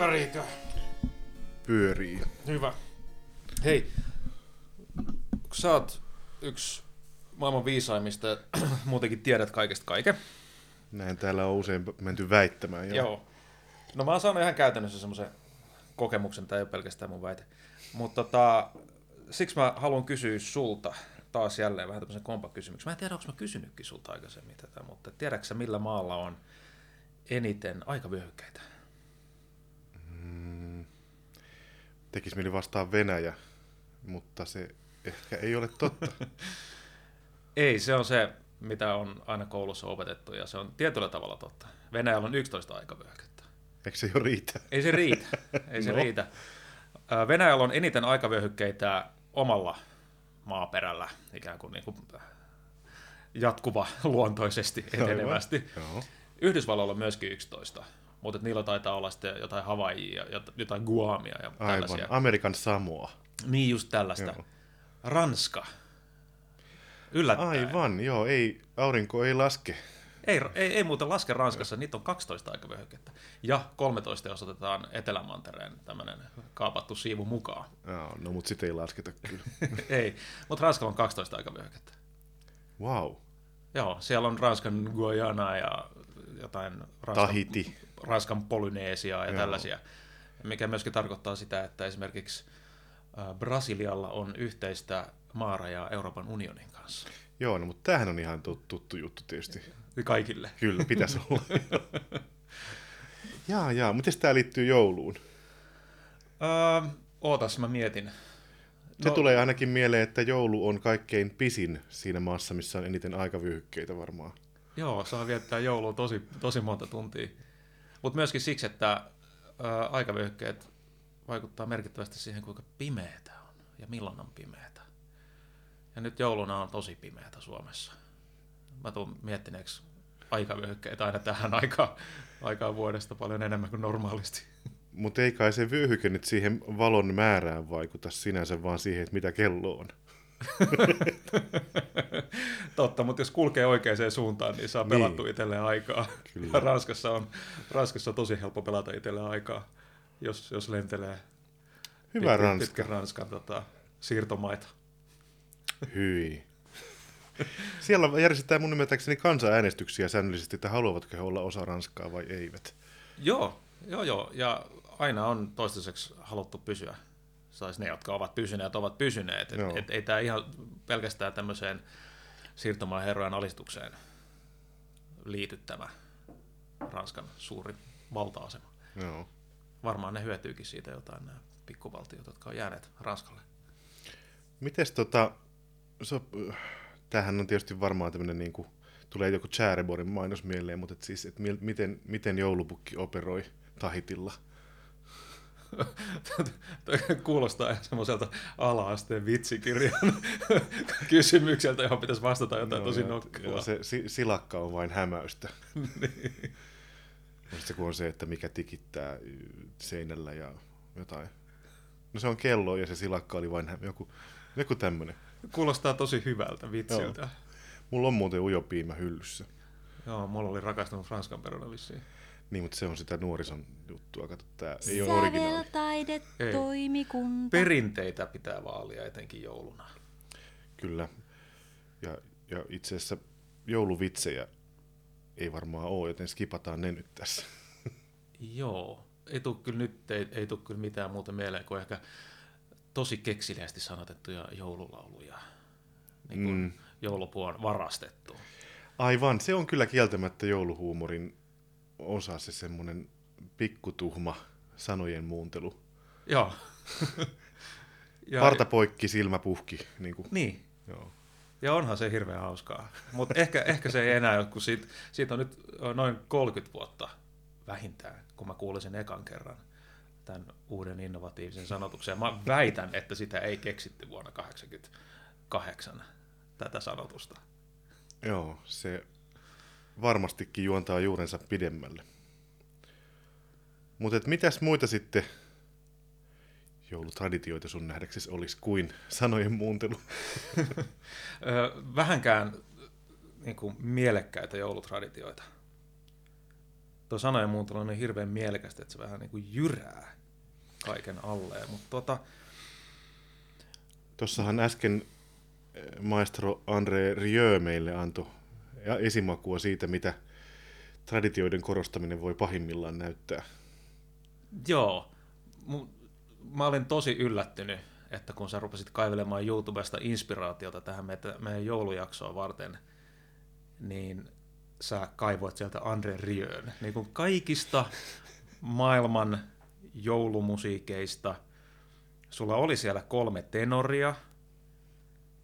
Pyöriikö? Pyörii. Hyvä. Hei, sä oot yksi maailman viisaimmista ja muutenkin tiedät kaikesta kaiken. Näin täällä on usein menty väittämään. Joo. Joo. No mä oon saanut ihan käytännössä semmoisen kokemuksen, tämä ei ole pelkästään mun väite. Mutta tota, siksi mä haluan kysyä sulta taas jälleen vähän tämmöisen kompakysymyksen. Mä en tiedä, onko mä kysynytkin sulta aikaisemmin tätä, mutta tiedätkö millä maalla on eniten aikavyöhykkeitä? Mm, tekisi mieli vastaan Venäjä, mutta se ehkä ei ole totta. ei, se on se, mitä on aina koulussa opetettu, ja se on tietyllä tavalla totta. Venäjällä on 11 aikavyöhykettä. Eikö se jo riitä? Ei se riitä. Ei se no. riitä. Venäjällä on eniten aikavyöhykkeitä omalla maaperällä, ikään kuin, niin kuin jatkuva luontoisesti etenevästi. Yhdysvalloilla on myöskin 11, mutta niillä taitaa olla sitten jotain Havaijia ja jotain Guamia ja Aivan. tällaisia. Amerikan Samoa. Niin, just tällaista. Joo. Ranska. Yllättäen. Aivan, joo, ei, aurinko ei laske. Ei, ei, ei muuten laske Ranskassa, niitä on 12 aikavyöhykettä. Ja 13, jos otetaan Etelämantereen tämmöinen kaapattu siivu mukaan. Joo, no mutta sitten ei lasketa kyllä. ei, mutta Ranskalla on 12 aikavyöhykettä. Wow. Joo, siellä on Ranskan Guyana ja jotain Ranskan, Tahiti. Ranskan Polynesia ja Joo. tällaisia. Mikä myöskin tarkoittaa sitä, että esimerkiksi Brasilialla on yhteistä maarajaa Euroopan unionin kanssa. Joo, no, mutta tämähän on ihan tuttu juttu tietysti. Kaikille. Kyllä, pitäisi olla. jaa, jaa. Miten tämä liittyy jouluun? Öö, ootas, mä mietin. Se no, tulee ainakin mieleen, että joulu on kaikkein pisin siinä maassa, missä on eniten aikavyöhykkeitä varmaan. Joo, saa viettää joulua tosi, tosi monta tuntia. Mutta myöskin siksi, että aikavyöhykkeet vaikuttaa merkittävästi siihen, kuinka pimeätä on ja milloin on pimeätä. Ja nyt jouluna on tosi pimeätä Suomessa. Mä tuun miettineeksi aikavyöhykkeitä aina tähän aikaan, aikaan vuodesta paljon enemmän kuin normaalisti. Mutta ei kai se vyöhyke nyt siihen valon määrään vaikuta sinänsä, vaan siihen, että mitä kello on. Totta, mutta jos kulkee oikeaan suuntaan, niin saa pelattu niin. itselleen aikaa. Kyllä. Ranskassa on, Ranskassa on tosi helppo pelata itselleen aikaa, jos, jos lentelee Hyvä pitkä, Ranska. pitkä Ranskan tota, siirtomaita. Hyi. Siellä järjestetään mun ymmärtääkseni kansanäänestyksiä säännöllisesti, että haluavatko he olla osa Ranskaa vai eivät. Joo, joo, joo. Ja aina on toistaiseksi haluttu pysyä. Sais ne, jotka ovat pysyneet, ovat pysyneet. Et, et, ei tämä ihan pelkästään tämmöiseen siirtomaan herrojen alistukseen liity tämä Ranskan suuri valta-asema. Joo. Varmaan ne hyötyykin siitä jotain nämä pikkuvaltiot, jotka on jääneet Ranskalle. Mites tota, so, tämähän on tietysti varmaan tämmöinen niin kuin, tulee joku Chäreborin mainos mieleen, mutta et siis, et miten, miten joulupukki operoi Tahitilla? Kuulostaa semmoiselta ala-asteen vitsikirjan kysymykseltä, johon pitäisi vastata jotain no, tosi nokkilaa. Se silakka on vain hämäystä. niin. Se kun on se, että mikä tikittää seinällä ja jotain. No se on kello ja se silakka oli vain joku, joku tämmöinen. Kuulostaa tosi hyvältä vitsiltä. Joo. Mulla on muuten ujopiimä hyllyssä. Joo, mulla oli rakastunut Ranskan peruna vissiin. Niin, mutta se on sitä nuorison juttua. Kato, tää ei ole originaali. toimikunta. Perinteitä pitää vaalia etenkin jouluna. Kyllä. Ja, ja itse asiassa jouluvitsejä ei varmaan ole, joten skipataan ne nyt tässä. Joo. Ei tule kyllä nyt, ei, ei tule kyllä mitään muuta mieleen kuin ehkä tosi keksiliästi sanotettuja joululauluja. Niin kuin mm. joulupuu on varastettu. Aivan, se on kyllä kieltämättä jouluhuumorin osa, se semmoinen pikkutuhma sanojen muuntelu. Joo. ja, Parta poikki, silmä puhki. Niin. Kuin. niin. Joo. Ja onhan se hirveän hauskaa. Mutta ehkä, ehkä se ei enää, kun siitä, siitä on nyt noin 30 vuotta vähintään, kun mä kuulisin ekan kerran tämän uuden innovatiivisen sanotuksen. Mä väitän, että sitä ei keksitty vuonna 1988, tätä sanotusta. Joo, se varmastikin juontaa juurensa pidemmälle. Mutta mitäs muita sitten joulutraditioita sun nähdäksesi olisi kuin sanojen muuntelu? Vähänkään niin kuin, mielekkäitä joulutraditioita. tuo sanojen muuntelu on niin hirveän mielekästä, että se vähän niin kuin jyrää kaiken alleen. Mutta tota, Tuossahan äsken eh, maestro André Rieu meille antoi ja esimakua siitä, mitä traditioiden korostaminen voi pahimmillaan näyttää. joo, mä olin tosi yllättynyt, että kun sä rupesit kaivelemaan YouTubesta inspiraatiota tähän meidän joulujaksoa varten, niin sä kaivoit sieltä Andre Rieun. Niin kuin kaikista maailman joulumusiikeista sulla oli siellä kolme tenoria,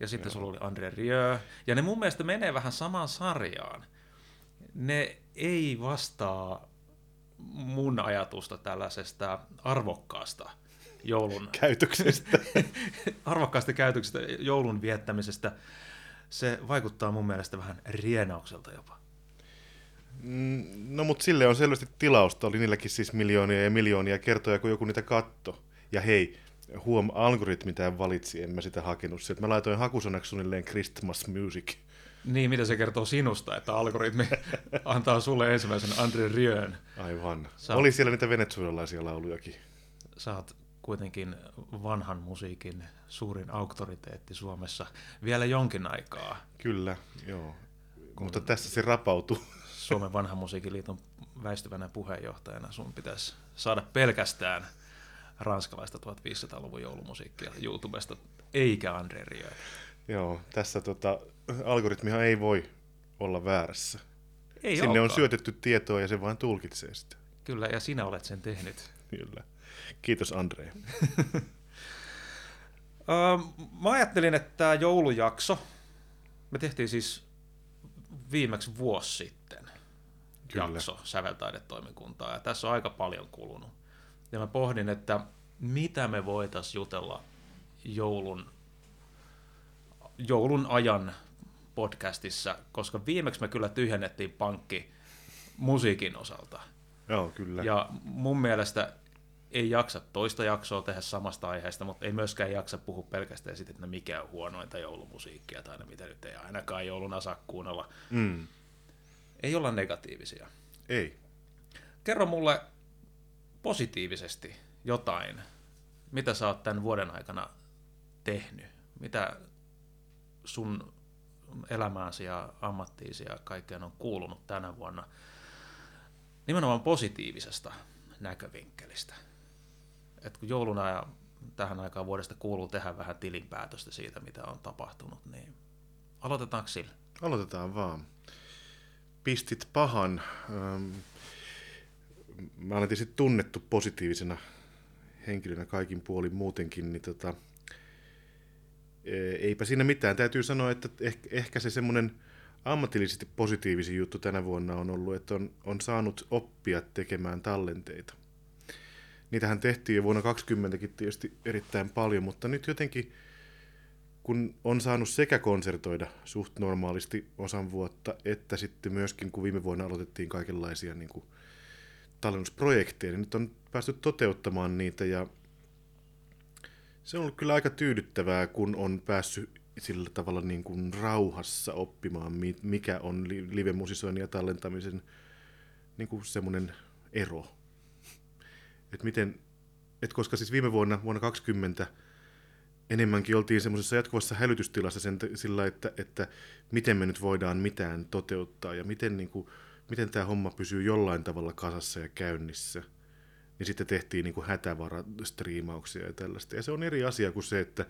ja sitten sulla oli Andre Rieu, ja ne mun mielestä menee vähän samaan sarjaan. Ne ei vastaa mun ajatusta tällaisesta arvokkaasta joulun Käytöksestä. arvokkaasta käytöksestä, joulun viettämisestä. Se vaikuttaa mun mielestä vähän rienaukselta jopa. Mm, No mutta sille on selvästi tilausta, oli niilläkin siis miljoonia ja miljoonia kertoja, kun joku niitä katto. Ja hei, huom, algoritmi tämän valitsi, en mä sitä hakenut sieltä. Mä laitoin hakusanaksi suunnilleen Christmas Music. Niin, mitä se kertoo sinusta, että algoritmi antaa sulle ensimmäisen Andre Rieun. Aivan. Sä- Oli siellä niitä venezuelalaisia laulujakin. Sä oot kuitenkin vanhan musiikin suurin auktoriteetti Suomessa vielä jonkin aikaa. Kyllä, joo. Mutta tässä se rapautui. Suomen vanhan musiikin liiton väistyvänä puheenjohtajana sun pitäisi saada pelkästään ranskalaista 1500-luvun joulumusiikkia YouTubesta, eikä Andre Rieu. joo, tässä tota, algoritmihan ei voi olla väärässä. Ei Sinne on olekaan. syötetty tietoa ja se vain tulkitsee sitä. Kyllä, ja sinä olet sen tehnyt. Kyllä. Kiitos Andre. Öö, mä ajattelin, että tämä joulujakso, me tehtiin siis viimeksi vuosi sitten Kyllä. jakso säveltaidetoimikuntaa, ja tässä on aika paljon kulunut. Ja mä pohdin, että mitä me voitaisiin jutella joulun, joulun ajan podcastissa, koska viimeksi me kyllä tyhjennettiin pankki musiikin osalta. Joo, kyllä. Ja mun mielestä ei jaksa toista jaksoa tehdä samasta aiheesta, mutta ei myöskään jaksa puhua pelkästään siitä, että mikä on huonointa joulumusiikkia tai ne mitä nyt ei ainakaan jouluna saa kuunnella. Mm. Ei olla negatiivisia. Ei. Kerro mulle positiivisesti jotain, mitä sä oot tämän vuoden aikana tehnyt. Mitä sun elämääsi ja ammattiisi ja kaikkeen on kuulunut tänä vuonna nimenomaan positiivisesta näkövinkkelistä. Et kun jouluna ja tähän aikaan vuodesta kuuluu tehdä vähän tilinpäätöstä siitä, mitä on tapahtunut, niin aloitetaanko sillä? Aloitetaan vaan. Pistit pahan. Mä olen tietysti tunnettu positiivisena henkilönä kaikin puolin muutenkin, niin tota, e- eipä siinä mitään. Täytyy sanoa, että ehkä, ehkä se semmoinen ammatillisesti positiivisin juttu tänä vuonna on ollut, että on, on saanut oppia tekemään tallenteita. Niitähän tehtiin jo vuonna 2020 tietysti erittäin paljon, mutta nyt jotenkin kun on saanut sekä konsertoida suht normaalisti osan vuotta, että sitten myöskin, kun viime vuonna aloitettiin kaikenlaisia niin kuin, tallennusprojekteja, niin nyt on päästy toteuttamaan niitä ja se on ollut kyllä aika tyydyttävää, kun on päässyt sillä tavalla niin kuin rauhassa oppimaan, mi- mikä on li- live-musisoinnin ja tallentamisen niin kuin semmoinen ero. Et miten, et koska siis viime vuonna, vuonna 2020, enemmänkin oltiin semmoisessa jatkuvassa hälytystilassa sen, sillä, että, että miten me nyt voidaan mitään toteuttaa ja miten, niin kuin, miten tämä homma pysyy jollain tavalla kasassa ja käynnissä. Niin sitten tehtiin niin hätävarastriimauksia ja tällaista. Ja se on eri asia kuin se, että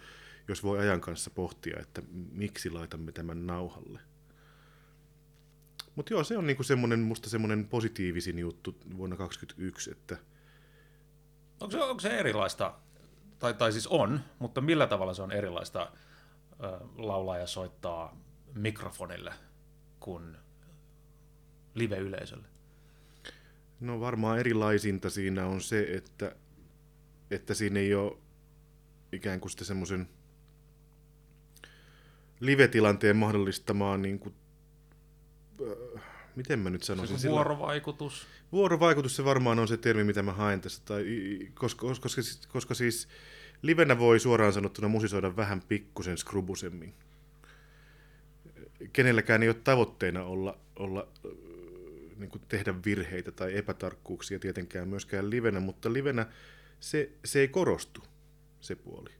jos voi ajan kanssa pohtia, että miksi laitamme tämän nauhalle. Mutta joo, se on niinku semmoinen, musta semmoinen positiivisin juttu vuonna 2021, että Onko se, onko se erilaista, tai, tai siis on, mutta millä tavalla se on erilaista ö, laulaa ja soittaa mikrofonille kuin live-yleisölle? No varmaan erilaisinta siinä on se, että, että siinä ei ole ikään kuin semmoisen live-tilanteen mahdollistamaa, niin kuin, äh, miten mä nyt sanoisin, Se sillä- vuorovaikutus. Vuorovaikutus se varmaan on se termi, mitä mä haen tässä, tai, i- koska, koska, siis- koska siis livenä voi suoraan sanottuna musisoida vähän pikkusen skrubusemmin. Kenelläkään ei ole tavoitteena olla, olla niin kuin tehdä virheitä tai epätarkkuuksia tietenkään myöskään livenä, mutta livenä se, se ei korostu, se puoli.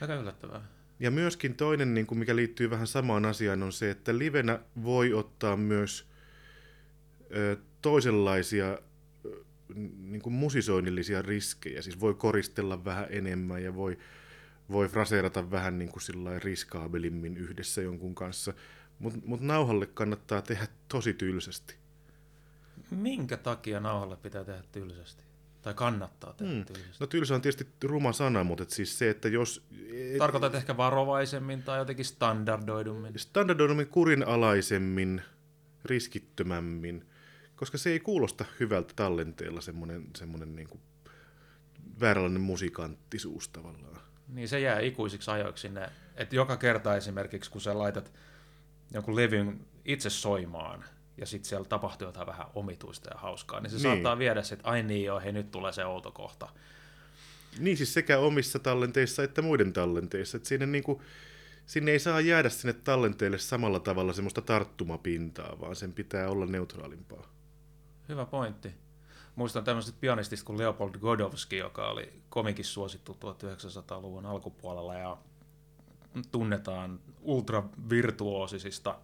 Aika yllättävää. Ja myöskin toinen, niin kuin mikä liittyy vähän samaan asiaan, on se, että livenä voi ottaa myös ö, toisenlaisia ö, niin kuin musisoinnillisia riskejä. Siis voi koristella vähän enemmän ja voi, voi fraseerata vähän niin kuin riskaabelimmin yhdessä jonkun kanssa. Mutta mut nauhalle kannattaa tehdä tosi tylsästi. Minkä takia nauhalle pitää tehdä tylsästi? Tai kannattaa tehdä mm. tylsästi? No tylsä on tietysti ruma sana, mutta et siis se, että jos... Tarkoitat ehkä varovaisemmin tai jotenkin standardoidummin? Standardoidummin, kurinalaisemmin, riskittömämmin, koska se ei kuulosta hyvältä tallenteella semmoinen, semmoinen niin kuin vääränlainen musikanttisuus tavallaan. Niin se jää ikuisiksi ajoiksi sinne, että joka kerta esimerkiksi kun sä laitat jonkun levyn itse soimaan, ja sitten siellä tapahtuu jotain vähän omituista ja hauskaa, niin se niin. saattaa viedä se, että ai niin joo, hei nyt tulee se outo kohta. Niin siis sekä omissa tallenteissa että muiden tallenteissa, että siinä niinku, sinne ei saa jäädä sinne tallenteelle samalla tavalla semmoista tarttumapintaa, vaan sen pitää olla neutraalimpaa. Hyvä pointti. Muistan tämmöiset pianistista kuin Leopold Godowski, joka oli komikin suosittu 1900-luvun alkupuolella ja tunnetaan ultravirtuoosisista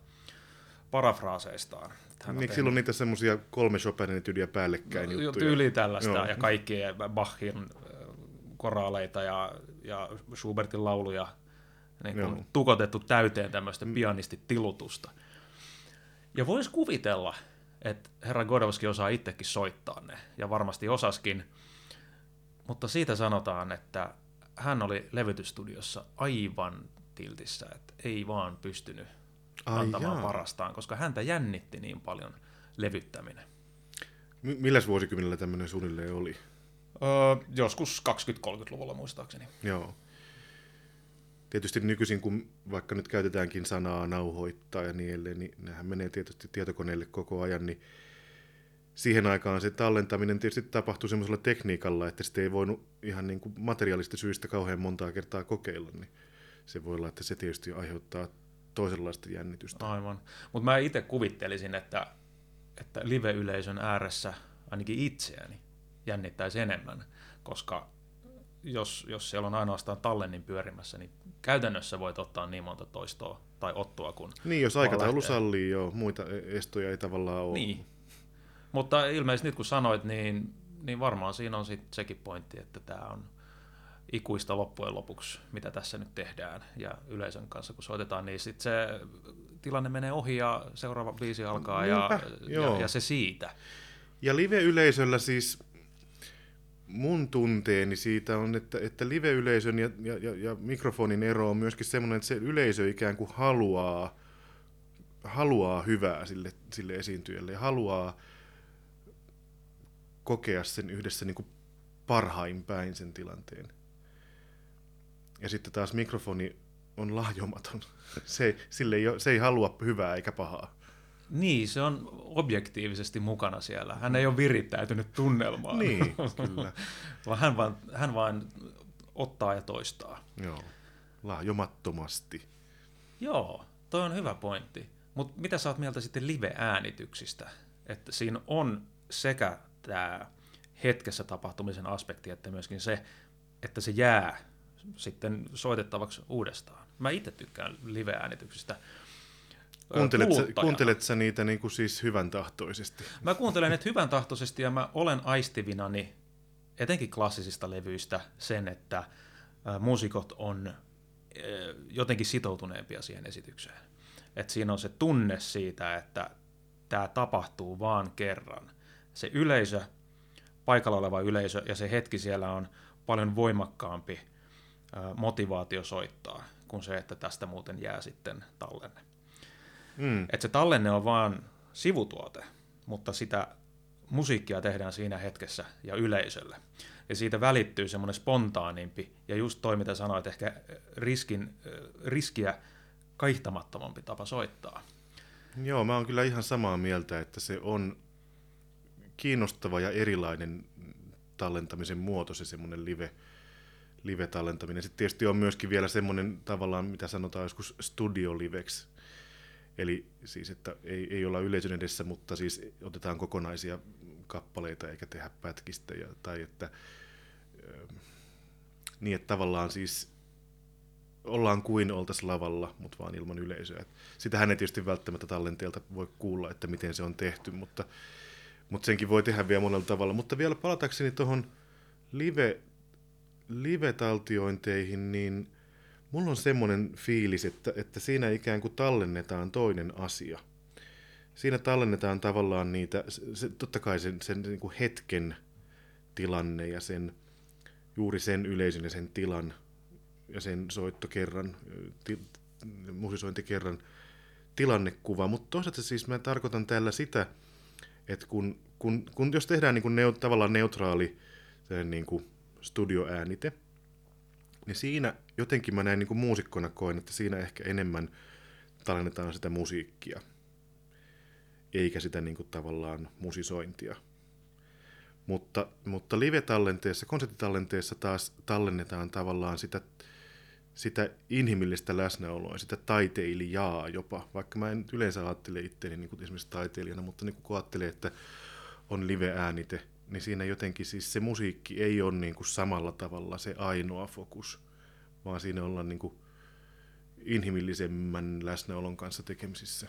parafraaseistaan. Hän niin, silloin niitä semmoisia kolme Chopinin tyyliä päällekkäin no, juttuja. Tyyli tällaista Joo. ja kaikki Bachin koraaleita ja, ja Schubertin lauluja niin kuin tukotettu täyteen tämmöistä mm. pianistitilutusta. Ja voisi kuvitella, että herra Godowski osaa itsekin soittaa ne, ja varmasti osaskin, mutta siitä sanotaan, että hän oli levytystudiossa aivan tiltissä, että ei vaan pystynyt Ai antamaan jaa. parastaan, koska häntä jännitti niin paljon levyttäminen. M- milläs vuosikymmenellä tämmöinen suunnilleen oli? Öö, joskus 20-30-luvulla muistaakseni. Joo. Tietysti nykyisin, kun vaikka nyt käytetäänkin sanaa nauhoittaa ja niin edelleen, niin nehän menee tietysti tietokoneelle koko ajan, niin siihen aikaan se tallentaminen tietysti tapahtui semmoisella tekniikalla, että sitä ei voinut ihan niin kuin materiaalista syistä kauhean montaa kertaa kokeilla, niin se voi olla, että se tietysti aiheuttaa toisenlaista jännitystä. Aivan. Mutta mä itse kuvittelisin, että, että live-yleisön ääressä ainakin itseäni jännittäisi enemmän, koska jos, jos siellä on ainoastaan tallennin pyörimässä, niin käytännössä voit ottaa niin monta toistoa tai ottua kun Niin, jos aikataulu sallii jo, muita e- estoja ei tavallaan ole. Niin, mutta ilmeisesti nyt kun sanoit, niin, niin varmaan siinä on sit sekin pointti, että tämä on ikuista loppujen lopuksi, mitä tässä nyt tehdään. Ja yleisön kanssa, kun soitetaan, niin sitten se tilanne menee ohi ja seuraava biisi alkaa ja, ja, ja se siitä. Ja live-yleisöllä siis mun tunteeni siitä on, että, että live-yleisön ja, ja, ja, ja mikrofonin ero on myöskin semmoinen, että se yleisö ikään kuin haluaa, haluaa hyvää sille, sille esiintyjälle ja haluaa kokea sen yhdessä niin kuin parhain päin sen tilanteen. Ja sitten taas mikrofoni on lahjomaton. Se ei, sille ei, se ei halua hyvää eikä pahaa. Niin, se on objektiivisesti mukana siellä. Hän ei ole virittäytynyt tunnelmaan. Niin, kyllä. vaan hän, vaan, hän vaan ottaa ja toistaa. Joo, lahjomattomasti. Joo, toi on hyvä pointti. Mutta mitä sä oot mieltä sitten live-äänityksistä? Että siinä on sekä tämä hetkessä tapahtumisen aspekti, että myöskin se, että se jää sitten soitettavaksi uudestaan. Mä itse tykkään live-äänityksistä. Kuuntelet, sä, kuuntelet sä niitä niin kuin siis hyvän tahtoisesti? Mä kuuntelen ne hyvän tahtoisesti ja mä olen aistivinani etenkin klassisista levyistä sen, että muusikot on jotenkin sitoutuneempia siihen esitykseen. Et siinä on se tunne siitä, että tämä tapahtuu vaan kerran. Se yleisö, paikalla oleva yleisö ja se hetki siellä on paljon voimakkaampi motivaatio soittaa kuin se, että tästä muuten jää sitten tallenne. Mm. Että se tallenne on vaan sivutuote, mutta sitä musiikkia tehdään siinä hetkessä ja yleisölle. Ja siitä välittyy semmoinen spontaanimpi ja just toi, mitä sanoit, ehkä riskin, riskiä kaihtamattomampi tapa soittaa. Joo, mä oon kyllä ihan samaa mieltä, että se on kiinnostava ja erilainen tallentamisen muoto, se semmoinen live, live-tallentaminen. Sitten tietysti on myöskin vielä semmoinen tavallaan, mitä sanotaan joskus studio liveksi, Eli siis, että ei, ei olla yleisön edessä, mutta siis otetaan kokonaisia kappaleita eikä tehdä pätkistä. Ja, tai että, niin, että tavallaan siis ollaan kuin oltaisiin lavalla, mutta vaan ilman yleisöä. Sitähän ei tietysti välttämättä tallenteelta voi kuulla, että miten se on tehty, mutta, mutta senkin voi tehdä vielä monella tavalla. Mutta vielä palatakseni tuohon live, live-taltiointeihin, niin mulla on semmoinen fiilis, että, että siinä ikään kuin tallennetaan toinen asia. Siinä tallennetaan tavallaan niitä, se, totta kai sen, sen niin kuin hetken tilanne ja sen, juuri sen yleisön ja sen tilan ja sen soittokerran, ti, musisointikerran tilannekuva. Mutta toisaalta siis mä tarkoitan tällä sitä, että kun, kun, kun jos tehdään niin kuin neu, tavallaan neutraali niin kuin studioäänite, niin siinä jotenkin mä näin niin kuin muusikkona koen, että siinä ehkä enemmän tallennetaan sitä musiikkia, eikä sitä niin kuin tavallaan musisointia. Mutta, mutta live-tallenteessa, konserttitallenteessa taas tallennetaan tavallaan sitä, sitä inhimillistä läsnäoloa, sitä taiteilijaa jopa, vaikka mä en yleensä ajattele itseäni niin kuin esimerkiksi taiteilijana, mutta niin kun ajattelee, että on live-äänite, niin siinä jotenkin siis se musiikki ei ole niin kuin samalla tavalla se ainoa fokus, vaan siinä ollaan niin kuin inhimillisemmän läsnäolon kanssa tekemisissä.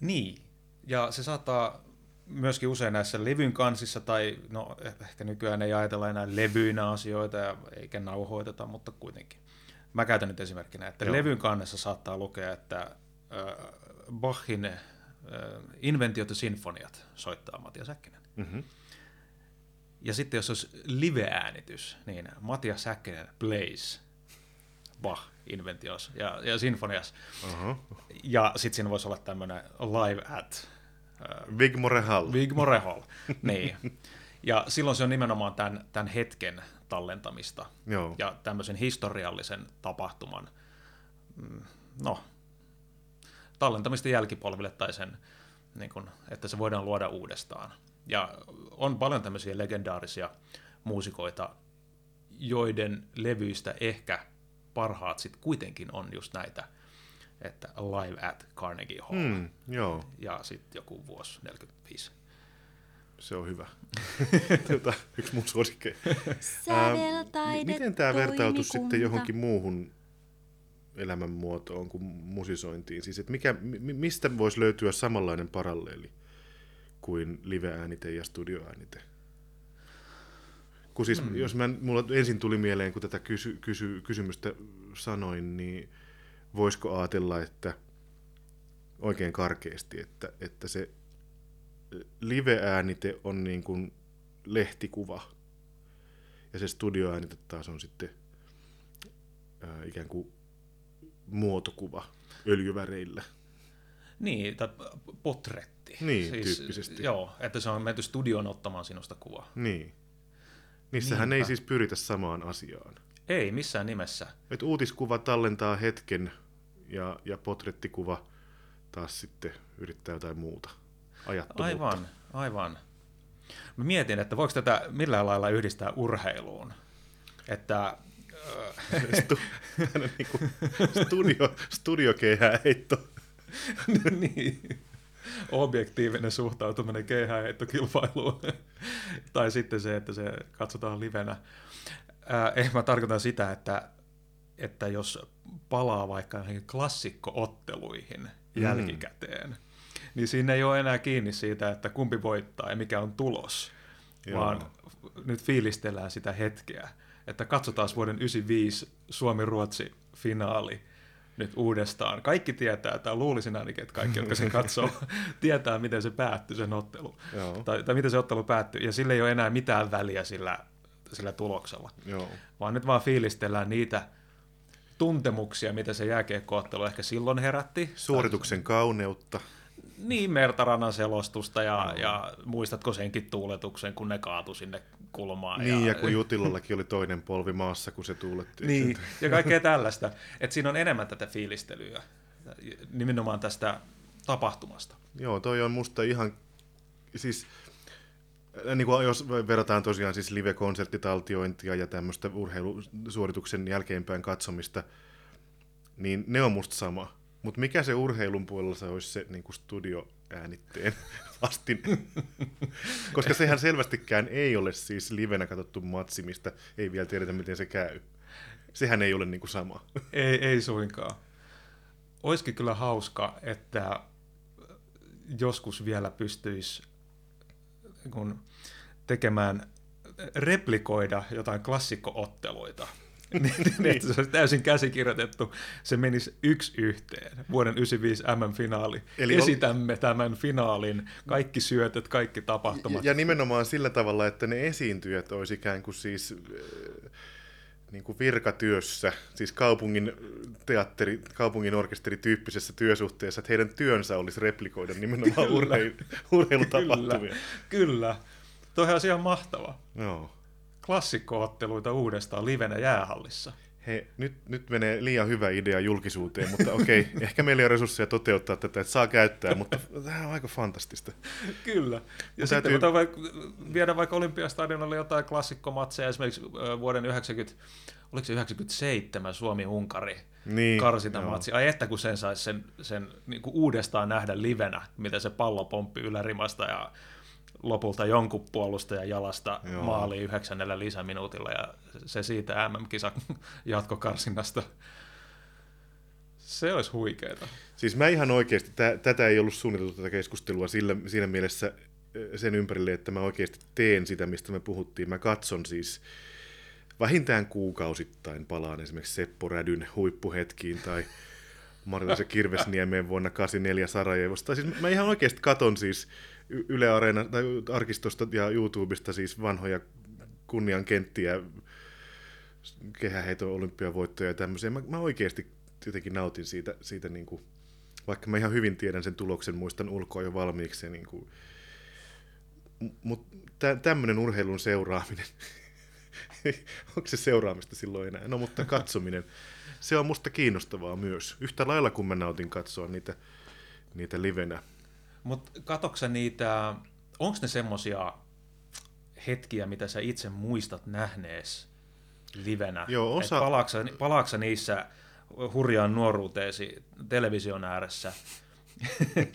Niin, ja se saattaa myöskin usein näissä levyn kansissa, tai no ehkä nykyään ei ajatella enää levyinä asioita ja eikä nauhoiteta, mutta kuitenkin. Mä käytän nyt esimerkkinä, että Joo. levyn kannessa saattaa lukea, että äh, Bachin äh, inventiot ja sinfoniat soittaa Matias Säkkinen. Mm-hmm. Ja sitten jos olisi live-äänitys, niin Matias Säkkinen plays Bach inventios ja, ja sinfonias. Uh-huh. Ja sitten siinä voisi olla tämmöinen live at Uh, Vigmore Hall. Vigmore Hall, niin. Ja silloin se on nimenomaan tämän, tämän hetken tallentamista Joo. ja tämmöisen historiallisen tapahtuman, mm, no, tallentamista jälkipolville tai sen, niin kun, että se voidaan luoda uudestaan. Ja on paljon tämmöisiä legendaarisia muusikoita, joiden levyistä ehkä parhaat sitten kuitenkin on just näitä – että Live at Carnegie Hall. Mm, joo. Ja sitten joku vuosi 45. Se on hyvä. Tuota, yksi mun suosikkeja. miten tämä vertautuu sitten johonkin muuhun elämänmuotoon kuin musisointiin? Siis, että mikä, mistä voisi löytyä samanlainen paralleeli kuin live-äänite ja studioäänite? Kun siis, hmm. jos mä, mulla ensin tuli mieleen, kun tätä kysy, kysy, kysymystä sanoin, niin voisiko ajatella, että oikein karkeasti, että, että se live-äänite on niin kuin lehtikuva ja se studioäänite taas on sitten ää, ikään kuin muotokuva öljyväreillä. Niin, tai potretti. Niin, siis, tyyppisesti. Joo, että se on menty studioon ottamaan sinusta kuvaa. Niin. Niissähän Niinpä. ei siis pyritä samaan asiaan. Ei missään nimessä. Et uutiskuva tallentaa hetken ja, ja potrettikuva taas sitten yrittää jotain muuta ajattomuutta. Aivan, aivan. Mä mietin, että voiko tätä millään lailla yhdistää urheiluun. Että Stu, niin kuin studio, studiokehäheitto. niin. Objektiivinen suhtautuminen keihäänheittokilpailuun. tai sitten se, että se katsotaan livenä. Eh, mä tarkoitan sitä, että että jos palaa vaikka klassikkootteluihin mm. jälkikäteen, niin siinä ei ole enää kiinni siitä, että kumpi voittaa ja mikä on tulos, Joo. vaan nyt fiilistellään sitä hetkeä, että katsotaan vuoden 95 Suomi-Ruotsi finaali nyt uudestaan. Kaikki tietää, tai luulisin ainakin, että kaikki, jotka sen katsoo, tietää, miten se päättyi sen ottelu. Tai, tai miten se ottelu päättyi. Ja sillä ei ole enää mitään väliä sillä, sillä tuloksella. Joo. Vaan nyt vaan fiilistellään niitä tuntemuksia, mitä se jääkiekkoottelu ehkä silloin herätti. Suorituksen kauneutta. Niin, Mertarannan selostusta ja, no. ja muistatko senkin tuuletuksen, kun ne kaatu sinne kulmaan. Niin, ja, ja kun Jutilallakin oli toinen polvi maassa, kun se tuuletti. Niin, ja kaikkea tällaista. Että siinä on enemmän tätä fiilistelyä, nimenomaan tästä tapahtumasta. Joo, toi on musta ihan, siis niin kuin jos verrataan tosiaan siis live-konserttitaltiointia ja tämmöistä urheilusuorituksen jälkeenpäin katsomista, niin ne on musta sama. Mutta mikä se urheilun puolella se olisi se niin kuin studioäänitteen vastin? Koska sehän selvästikään ei ole siis livenä katsottu matsi, mistä ei vielä tiedetä, miten se käy. Sehän ei ole niin kuin sama. Ei, ei suinkaan. Olisikin kyllä hauska, että joskus vielä pystyisi kun tekemään, replikoida jotain klassikkootteluita. niin, niin, että se olisi täysin käsikirjoitettu. Se menisi yksi yhteen. Vuoden 95 MM-finaali. Eli Esitämme ol... tämän finaalin, kaikki syötöt, kaikki tapahtumat. Ja, ja nimenomaan sillä tavalla, että ne esiintyjät olisi ikään kuin siis niin kuin virkatyössä, siis kaupungin teatteri, kaupungin orkesterityyppisessä työsuhteessa, että heidän työnsä olisi replikoida nimenomaan urheilu, urheilutapahtumia. Kyllä, kyllä. Toihan olisi ihan mahtava. Joo. Klassikkootteluita uudestaan livenä jäähallissa. He, nyt, nyt menee liian hyvä idea julkisuuteen, mutta okei, ehkä meillä ei ole resursseja toteuttaa tätä, että saa käyttää, mutta tämä on aika fantastista. Kyllä. Ja mutta sitten täytyy... vaikka, viedä vaikka Olympiastadionille jotain klassikkomatseja, esimerkiksi vuoden 90, oliko se 97 Suomi-Unkari niin, karsintamatsi. Ai että kun sen saisi sen, sen niin uudestaan nähdä livenä, miten se pallo pomppi ylärimasta ja lopulta jonkun puolustajan jalasta Joo. maali yhdeksännellä lisäminuutilla ja se siitä MM-kisa jatkokarsinnasta. Se olisi huikeeta. Siis mä ihan oikeasti, tä, tätä ei ollut suunniteltu tätä keskustelua sillä, siinä mielessä sen ympärille, että mä oikeasti teen sitä, mistä me puhuttiin. Mä katson siis vähintään kuukausittain palaan esimerkiksi Seppo Rädyn huippuhetkiin tai Marjalaisen Kirvesniemeen vuonna 84 Sarajevosta. Siis mä ihan oikeasti katon siis Yle Areena tai arkistosta ja YouTubesta siis vanhoja kunnian kenttiä, kehäheiton olympiavoittoja ja tämmöisiä. Mä, mä oikeasti jotenkin nautin siitä, siitä niin kuin, vaikka mä ihan hyvin tiedän sen tuloksen, muistan ulkoa jo valmiiksi. Niin kuin, mutta tä, tämmöinen urheilun seuraaminen, onko se seuraamista silloin enää? No mutta katsominen, se on musta kiinnostavaa myös. Yhtä lailla kun mä nautin katsoa niitä, niitä livenä mutta katoksa niitä, onko ne semmosia hetkiä, mitä sä itse muistat nähnees livenä? Joo, osa... palaaksa, palaaksa niissä hurjaan nuoruuteesi television ääressä?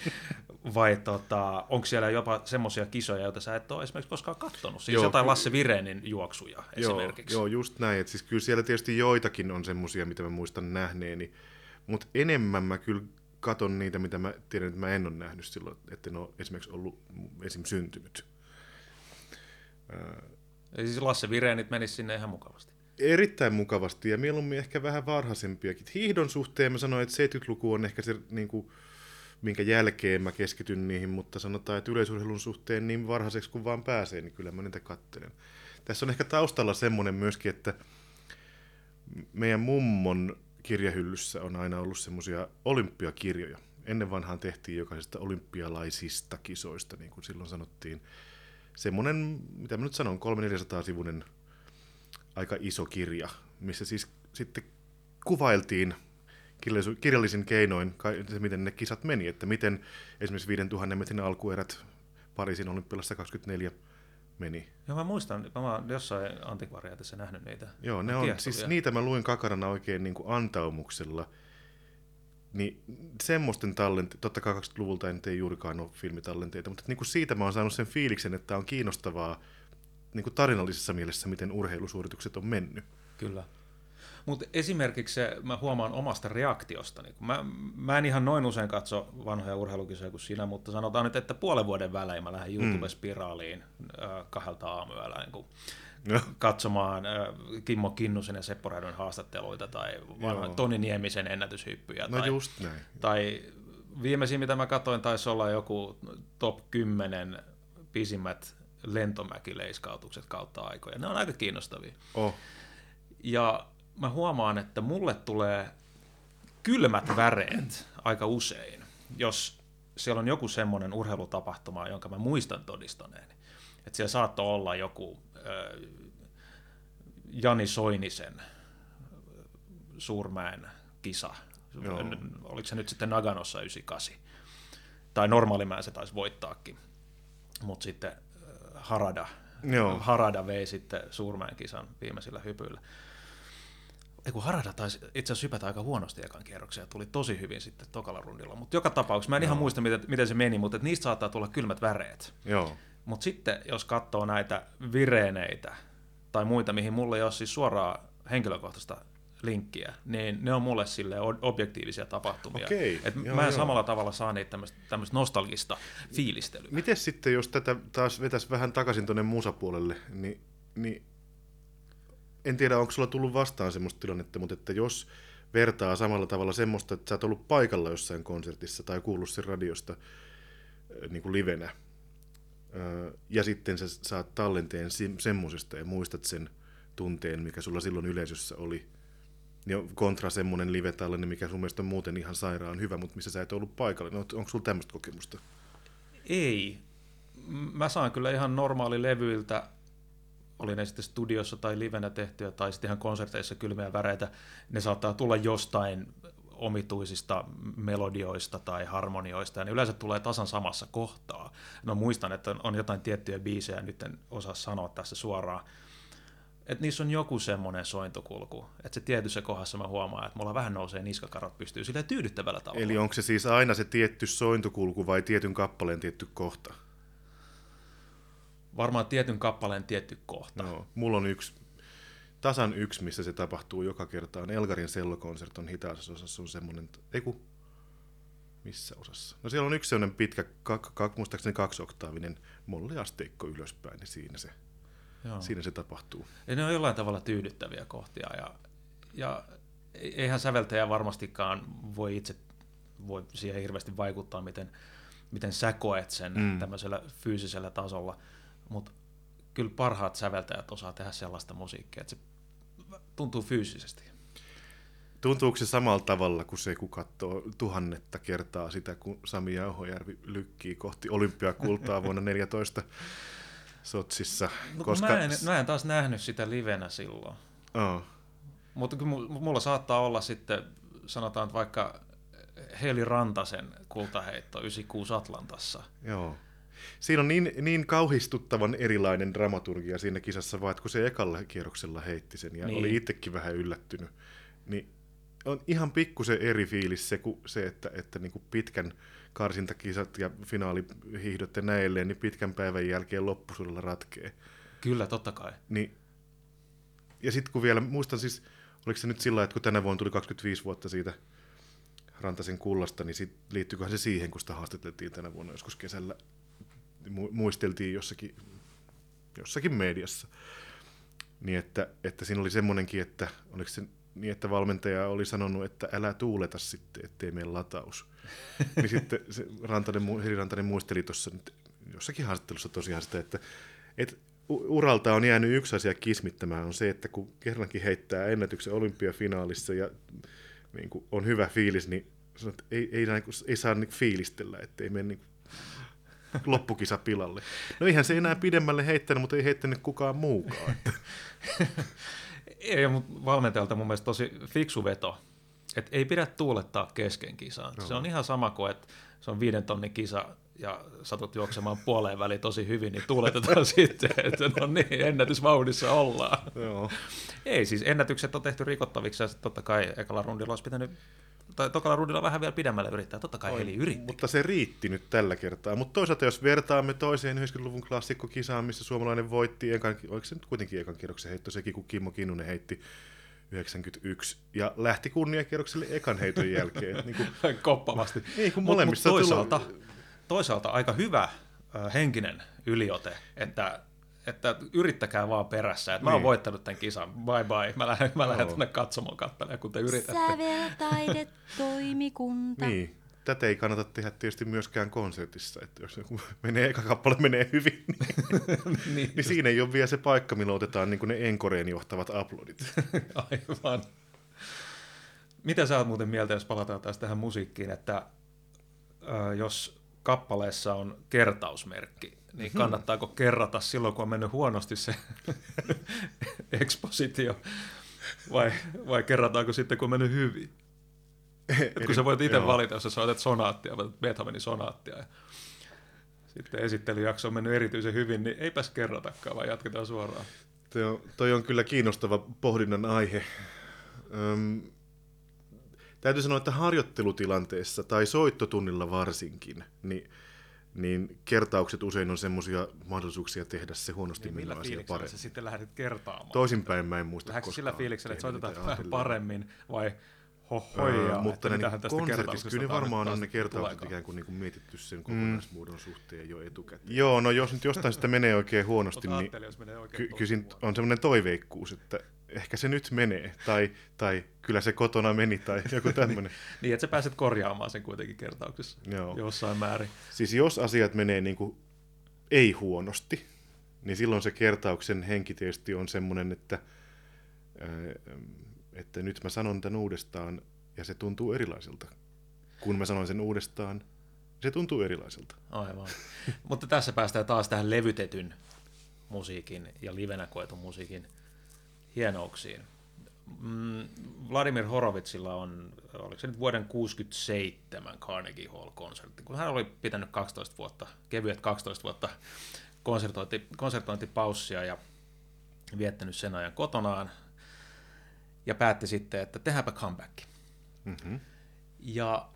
Vai tota, onko siellä jopa semmoisia kisoja, joita sä et ole esimerkiksi koskaan katsonut? Siis joo, jotain Lasse Virenin juoksuja joo, esimerkiksi. Joo, just näin. Et siis kyllä siellä tietysti joitakin on semmoisia, mitä mä muistan nähneeni. Mutta enemmän mä kyllä katon niitä, mitä mä tiedän, että mä en ole nähnyt silloin, että ne on esimerkiksi ollut esim. syntynyt. Eli siis Lasse Virenit menisi sinne ihan mukavasti. Erittäin mukavasti ja mieluummin ehkä vähän varhaisempiakin. Hiihdon suhteen mä sanoin, että 70-luku on ehkä se, niin kuin, minkä jälkeen mä keskityn niihin, mutta sanotaan, että yleisurheilun suhteen niin varhaiseksi kuin vaan pääsee, niin kyllä mä niitä kattelen. Tässä on ehkä taustalla semmoinen myöskin, että meidän mummon kirjahyllyssä on aina ollut semmoisia olympiakirjoja. Ennen vanhaan tehtiin jokaisesta olympialaisista kisoista, niin kuin silloin sanottiin. Semmoinen, mitä mä nyt sanon, 300-400 sivunen aika iso kirja, missä siis sitten kuvailtiin kirjallisin keinoin, se, miten ne kisat meni, että miten esimerkiksi 5000 metrin alkuerät Pariisin olympialassa 24 meni. Joo, mä muistan, mä oon jossain antikvariaatissa nähnyt niitä. Joo, ne on, siis niitä mä luin kakarana oikein niin kuin antaumuksella. Niin semmoisten tallenteita, totta kai 20-luvulta en ei juurikaan ole filmitallenteita, mutta niin kuin siitä mä oon saanut sen fiiliksen, että on kiinnostavaa niin kuin tarinallisessa mielessä, miten urheilusuoritukset on mennyt. Kyllä. Mutta esimerkiksi se, mä huomaan omasta reaktiosta, niin mä, mä en ihan noin usein katso vanhoja urheilukisoja kuin sinä, mutta sanotaan nyt, että puolen vuoden välein mä lähden mm. YouTube-spiraaliin äh, kahdelta aamuyöllä niin kuin no. katsomaan äh, Kimmo Kinnusen ja Seppo Rädyn haastatteluita tai Toni Niemisen ennätyshyppyjä. No tai, just näin. Tai viimeisin, mitä mä katsoin, taisi olla joku top 10 pisimmät lentomäkileiskautukset kautta aikoja. Ne on aika kiinnostavia. Oh. Ja mä huomaan, että mulle tulee kylmät väreet aika usein, jos siellä on joku semmoinen urheilutapahtuma, jonka mä muistan todistaneeni. Että siellä saattoi olla joku äh, Jani Soinisen Suurmäen kisa. Joo. Oliko se nyt sitten Naganossa 98? Tai normaalimäen se taisi voittaakin. Mutta sitten Harada, Joo. Harada vei sitten Suurmäen kisan viimeisillä hypyillä ei kun Harada taisi itse asiassa hypätä aika huonosti ekan kierroksen ja tuli tosi hyvin sitten tokalla rundilla. Mutta joka tapauksessa, mä en ihan muista, miten, miten se meni, mutta niistä saattaa tulla kylmät väreet. Joo. Mutta sitten, jos katsoo näitä vireeneitä tai muita, mihin mulla ei ole siis suoraa henkilökohtaista linkkiä, niin ne on mulle sille objektiivisia tapahtumia. Okei, Et joo, mä en joo. samalla tavalla saa niitä tämmöistä, tämmöistä nostalgista fiilistelyä. Miten sitten, jos tätä taas vetäisi vähän takaisin tuonne musapuolelle, niin, niin en tiedä, onko sulla tullut vastaan semmoista tilannetta, mutta että jos vertaa samalla tavalla semmoista, että sä oot ollut paikalla jossain konsertissa tai kuullut sen radiosta äh, niin kuin livenä, äh, ja sitten sä saat tallenteen semmoisesta ja muistat sen tunteen, mikä sulla silloin yleisössä oli, niin on kontra semmoinen live-tallenne, mikä sun mielestä on muuten ihan sairaan hyvä, mutta missä sä et ollut paikalla. No, onko sulla tämmöistä kokemusta? Ei. Mä saan kyllä ihan normaali levyiltä, oli ne sitten studiossa tai livenä tehtyä tai sitten ihan konserteissa kylmiä väreitä, ne saattaa tulla jostain omituisista melodioista tai harmonioista, ja ne yleensä tulee tasan samassa kohtaa. No muistan, että on- jotain tiettyjä biisejä, nyt en osaa sanoa tässä suoraan, että niissä on joku semmoinen sointukulku, että se tietyssä kohdassa mä huomaan, että mulla vähän nousee niskakarot pystyy sille tyydyttävällä tavalla. Eli onko se siis aina se tietty sointukulku vai tietyn kappaleen tietty kohta? Varmaan tietyn kappaleen tietty kohta. No, mulla on yksi, tasan yksi, missä se tapahtuu joka kerta. On Elgarin sellokonserton hitaassa osassa on semmoinen, ei ku, missä osassa? No siellä on yksi semmoinen pitkä, kak, kak, muistaakseni kaksioktaavininen molliasteikko ylöspäin, niin siinä se, Joo. siinä se tapahtuu. Ja ne on jollain tavalla tyydyttäviä kohtia. Ja, ja eihän säveltäjä varmastikaan voi itse voi siihen hirveästi vaikuttaa, miten, miten sä koet sen mm. tämmöisellä fyysisellä tasolla. Mutta kyllä parhaat säveltäjät osaa tehdä sellaista musiikkia, että se tuntuu fyysisesti. Tuntuuko se samalla tavalla kuin se, kun katsoo tuhannetta kertaa sitä, kun Sami Jauhojärvi lykkii kohti olympiakultaa vuonna 14 Sotsissa? No, Koska... mä, en, mä en taas nähnyt sitä livenä silloin. Oh, Mutta mulla saattaa olla sitten, sanotaan vaikka Heli Rantasen kultaheitto 96 Atlantassa. joo. Siinä on niin, niin kauhistuttavan erilainen dramaturgia siinä kisassa, vaan että kun se ekalla kierroksella heitti sen ja niin. Oli itsekin vähän yllättynyt, niin on ihan pikkusen eri fiilis se, kuin se että, että niin kuin pitkän karsintakisat ja finaalihiihdot ja näilleen, niin pitkän päivän jälkeen loppusuudella ratkee. Kyllä, totta kai. Niin, ja sitten kun vielä, muistan siis, oliko se nyt sillä että kun tänä vuonna tuli 25 vuotta siitä Rantasen kullasta, niin sit, liittyyköhän se siihen, kun sitä haastateltiin tänä vuonna joskus kesällä, muisteltiin jossakin, jossakin mediassa. Niin että, että siinä oli semmoinenkin, että oliko se niin, että valmentaja oli sanonut, että älä tuuleta sitten, ettei mene lataus. niin sitten se Rantanen, Heli Rantanen muisteli tuossa nyt jossakin haastattelussa tosiaan sitä, että, että uralta on jäänyt yksi asia kismittämään, on se, että kun kerrankin heittää ennätyksen olympiafinaalissa ja niin kuin on hyvä fiilis, niin sanoo, että ei, ei, näin, ei saa niin fiilistellä, ettei mene niin loppukisa pilalle. No eihän se enää pidemmälle heittänyt, mutta ei heittänyt kukaan muukaan. Ei, mutta valmentajalta mun mielestä tosi fiksu veto. Et ei pidä tuulettaa kesken kisaan. Se on ihan sama kuin, että se on viiden tonnin kisa ja satut juoksemaan puoleen väliin tosi hyvin, niin tuuletetaan sitten, että no niin, ennätysvauhdissa ollaan. Joo. Ei, siis ennätykset on tehty rikottaviksi ja totta kai ekalla rundilla olisi pitänyt, tai tokalla rundilla vähän vielä pidemmälle yrittää. Totta kai Heli yritti. Mutta se riitti nyt tällä kertaa. Mutta toisaalta jos vertaamme toiseen 90-luvun klassikkokisaan, missä suomalainen voitti, ekan, oliko se nyt kuitenkin ekan kierroksen heitto, sekin kun Kimmo Kinnunen heitti 91 ja lähti kunniakierrokselle ekan heiton jälkeen. niin kuin, Koppavasti. Niin, Mut- molemmissa mut on toisaalta, tullut- toisaalta aika hyvä henkinen yliote, että, että yrittäkää vaan perässä. Että mä oon Niin. voittanut tämän kisan, bye bye. Mä lähden, mä lähden tuonne katsomaan katselemaan, kun te yritätte. Säveltaidetoimikunta. niin, tätä ei kannata tehdä tietysti myöskään konsertissa, että jos joku menee, eka kappale menee hyvin, niin, niin, niin siinä ei ole vielä se paikka, milloin otetaan niin ne enkoreen johtavat aplodit. aivan. Mitä sä oot muuten mieltä, jos palataan taas tähän musiikkiin, että ö, jos kappaleessa on kertausmerkki, niin kannattaako kerrata silloin, kun on mennyt huonosti se ekspositio, vai, vai kerrataanko sitten, kun on mennyt hyvin? Et kun sä voit itse valita, jos sä soitat sonaattia, valitat Beethovenin sonaattia, ja sitten esittelyjakso on mennyt erityisen hyvin, niin eipäs kerratakaan, vaan jatketaan suoraan. Toi on, toi on kyllä kiinnostava pohdinnan aihe. Öm, täytyy sanoa, että harjoittelutilanteessa tai soittotunnilla varsinkin, niin, niin kertaukset usein on semmoisia mahdollisuuksia tehdä se huonosti Niin niin millä asia fiiliksellä paremmin. sä sitten lähdit kertaamaan? Toisinpäin mä en muista Lähdekö sillä koskaan fiiliksellä, että soitetaan vähän paremmin vai Öö, hohoja, mutta että ne konsertissa, kertauksesta kyllä ne varmaan on ne kertaukset ikään kuin, niin kuin mietitty sen kokonaismuodon suhteen jo etukäteen. Joo, Niin. no jos nyt jostain sitä menee oikein huonosti, Mutta niin ky- kyllä on semmoinen toiveikkuus, että ehkä se nyt menee, tai, tai kyllä se kotona meni, tai joku tämmöinen. Niin, että sä pääset korjaamaan sen kuitenkin kertauksessa Joo. jossain määrin. Siis jos asiat menee niin kuin ei huonosti, niin silloin se kertauksen henki tietysti on semmoinen, että, ää, että nyt mä sanon tämän uudestaan ja se tuntuu erilaiselta. Kun mä sanon sen uudestaan, se tuntuu erilaiselta. Aivan. Mutta tässä päästään taas tähän levytetyn musiikin ja livenä koetun musiikin hienouksiin. Mm, Vladimir Horovitsilla on, oliko se nyt vuoden 67 Carnegie Hall-konsertti, kun hän oli pitänyt 12 vuotta, kevyet 12 vuotta konsertointi, konsertointipaussia ja viettänyt sen ajan kotonaan ja päätti sitten, että tehdäänpä comeback. Mm-hmm. Ja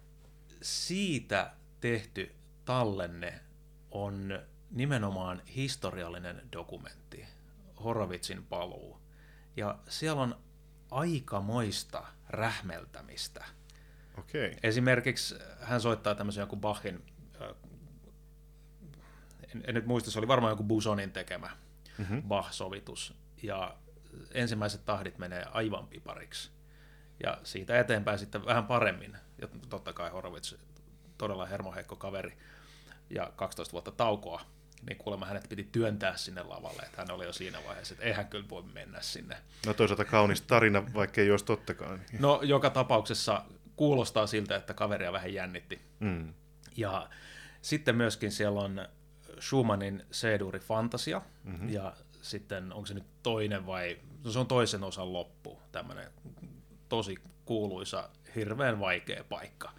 siitä tehty tallenne on nimenomaan historiallinen dokumentti, Horovitsin paluu. Ja siellä on aikamoista rähmeltämistä. Okei. Esimerkiksi hän soittaa tämmöisen joku Bachin, äh, en, en nyt muista, se oli varmaan joku Busonin tekemä Mm-hmm. Bach-sovitus. Ja ensimmäiset tahdit menee aivan pipariksi. Ja siitä eteenpäin sitten vähän paremmin. Ja totta kai Horowitz, todella hermoheikko kaveri ja 12 vuotta taukoa, niin kuulemma hänet piti työntää sinne lavalle, että hän oli jo siinä vaiheessa, että eihän kyllä voi mennä sinne. No toisaalta kaunis tarina, vaikka ei olisi tottakaan. No joka tapauksessa kuulostaa siltä, että kaveria vähän jännitti. Mm. Ja sitten myöskin siellä on Schumannin C-duuri Fantasia, mm-hmm. ja sitten onko se nyt toinen vai, no se on toisen osan loppu, tämmöinen tosi kuuluisa, hirveän vaikea paikka.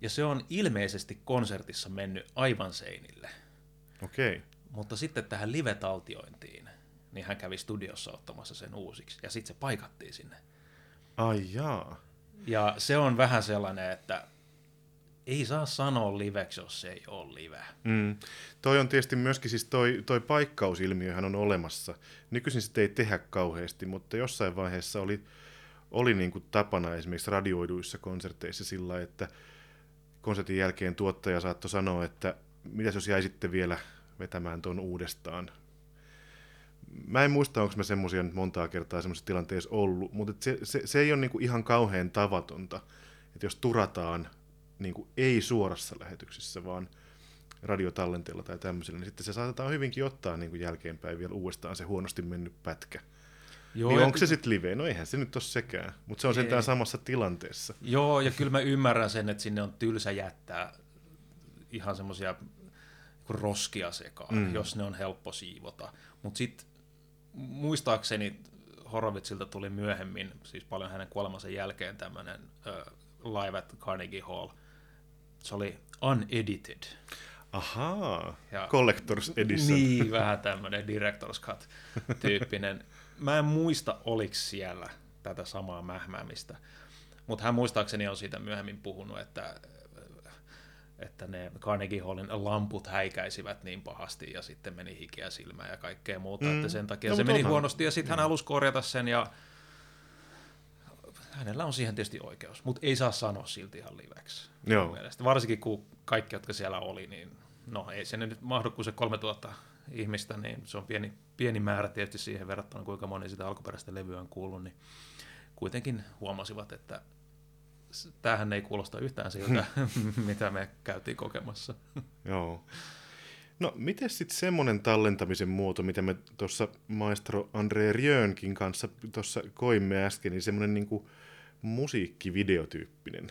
Ja se on ilmeisesti konsertissa mennyt aivan seinille. Okei. Mutta sitten tähän live-taltiointiin, niin hän kävi studiossa ottamassa sen uusiksi, ja sitten se paikattiin sinne. Ai jaa. Ja se on vähän sellainen, että ei saa sanoa liveksi, jos se ei ole live. Mm. Toi on tietysti myöskin siis toi, toi paikkausilmiöhän on olemassa. Nykyisin sitä ei tehdä kauheasti, mutta jossain vaiheessa oli, oli niin kuin tapana esimerkiksi radioiduissa konserteissa sillä että konsertin jälkeen tuottaja saattoi sanoa, että mitäs jos jäisitte vielä vetämään ton uudestaan. Mä en muista, onko mä semmoisia nyt montaa kertaa semmoisessa tilanteessa ollut, mutta se, se, se ei ole niinku ihan kauhean tavatonta, että jos turataan niinku ei suorassa lähetyksessä, vaan radiotallenteella tai tämmöisellä, niin sitten se saatetaan hyvinkin ottaa niinku jälkeenpäin vielä uudestaan se huonosti mennyt pätkä. Joo, niin onko ky- se sitten live? No eihän se nyt ole sekään, mutta se on sentään samassa tilanteessa. Joo, ja kyllä mä ymmärrän sen, että sinne on tylsä jättää ihan semmoisia roskia sekaan, Mm. jos ne on helppo siivota. Mutta sitten muistaakseni Horovitsilta tuli myöhemmin, siis paljon hänen kuolemansa jälkeen, tämmöinen uh, Live at Carnegie Hall. Se oli unedited. Ahaa, Ja- Collector's Edition. Niin, vähän tämmöinen Director's Cut-tyyppinen. Mä en muista, oliko siellä tätä samaa mähmäämistä, mutta hän muistaakseni on siitä myöhemmin puhunut, että, että ne Carnegie Hallin lamput häikäisivät niin pahasti ja sitten meni hikeä silmään ja kaikkea muuta, Mm. mm. että sen takia No, se meni onhan- huonosti ja sitten hän halusi korjata sen ja hänellä on siihen tietysti oikeus, mutta ei saa sanoa silti ihan liveksi. Joo. mielestä. Varsinkin kun kaikki, jotka siellä oli, niin no ei se nyt mahdu kuin se 3000 ihmistä, niin se on pieni, pieni määrä tietysti siihen verrattuna, kuinka moni sitä alkuperäistä levyä on kuullut, niin kuitenkin huomasivat, että tämähän ei kuulosta yhtään siltä, mitä me käytiin kokemassa. Joo. No, miten sitten semmoinen tallentamisen muoto, mitä me tuossa maestro André Riönkin kanssa tuossa koimme äsken, niin semmoinen niinku musiikkivideotyyppinen.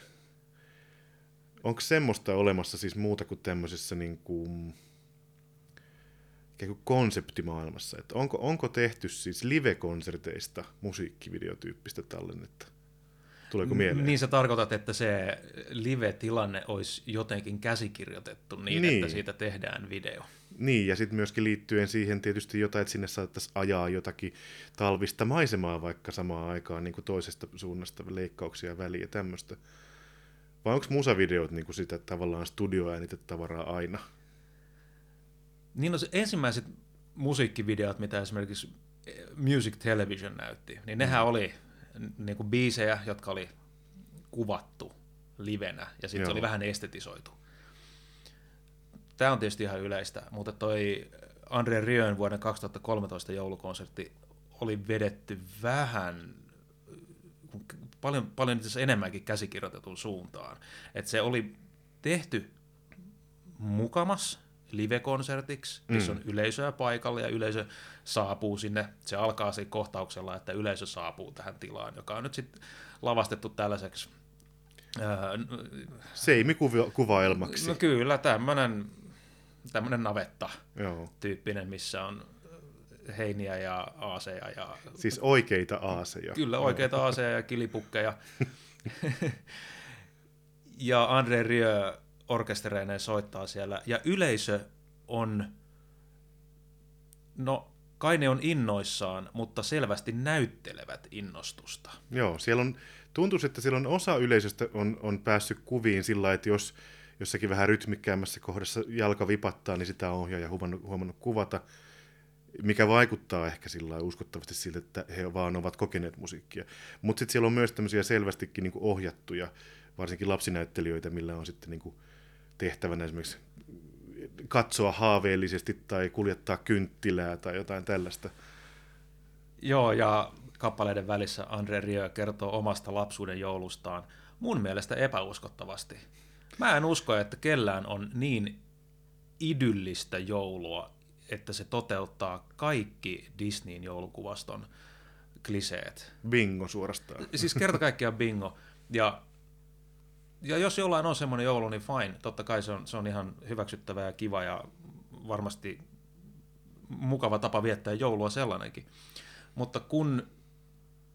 Onko semmoista olemassa siis muuta kuin tämmöisessä niinku, kuin konseptimaailmassa? Että onko, onko tehty siis live-konserteista musiikkivideotyyppistä tallennetta? Tuleeko mieleen? Niin sä tarkoitat, että se live-tilanne olisi jotenkin käsikirjoitettu niin, Niin. että siitä tehdään video. Niin, ja sitten myöskin liittyen siihen tietysti jotain, että sinne saattaisi ajaa jotakin talvista maisemaa vaikka samaan aikaan niin kuin toisesta suunnasta leikkauksia väliä ja tämmöistä. Vai onko musavideot niin kuin sitä tavallaan studioäänitettävaraa aina? Niin no se ensimmäiset musiikkivideot, mitä esimerkiksi Music Television näytti, niin nehän mm. oli niin kuin biisejä, jotka oli kuvattu livenä, ja sitten se oli vähän estetisoitu. Tämä on tietysti ihan yleistä, mutta toi Andre Riön vuoden 2013 joulukonsertti oli vedetty vähän, paljon, paljon itse enemmänkin käsikirjoitetun suuntaan. Et se oli tehty mukamas live-konsertiksi, missä mm. on yleisöä paikalla ja yleisö saapuu sinne. Se alkaa siinä kohtauksella, että yleisö saapuu tähän tilaan, joka on nyt sitten lavastettu tällaiseksi Seimikuvaelmaksi. No kyllä, tämmöinen tämmöinen navetta Joo. tyyppinen, missä on heiniä ja aaseja. Ja... Siis oikeita aaseja. Kyllä, oikeita aaseja ja kilipukkeja. ja Andre Rieu orkestereineen soittaa siellä. Ja yleisö on, no kai ne on innoissaan, mutta selvästi näyttelevät innostusta. Joo, siellä on, tuntuu, että siellä on osa yleisöstä on, on päässyt kuviin sillä että jos jossakin vähän rytmikkäämmässä kohdassa jalka vipattaa, niin sitä on ohjaaja huomannut, huomannut kuvata, mikä vaikuttaa ehkä sillä uskottavasti siltä, että he vaan ovat kokeneet musiikkia. Mutta sitten siellä on myös tämmöisiä selvästikin niin ohjattuja, varsinkin lapsinäyttelijöitä, millä on sitten niin tehtävänä esimerkiksi katsoa haaveellisesti tai kuljettaa kynttilää tai jotain tällaista. Joo, ja kappaleiden välissä Andre Rieu kertoo omasta lapsuuden joulustaan mun mielestä epäuskottavasti. Mä en usko, että kellään on niin idyllistä joulua, että se toteuttaa kaikki Disneyn joulukuvaston kliseet. Bingo suorastaan. Siis kerta kaikkiaan bingo. Ja, ja jos jollain on semmoinen joulu, niin fine. Totta kai se on, se on ihan hyväksyttävää ja kiva ja varmasti mukava tapa viettää joulua sellainenkin. Mutta kun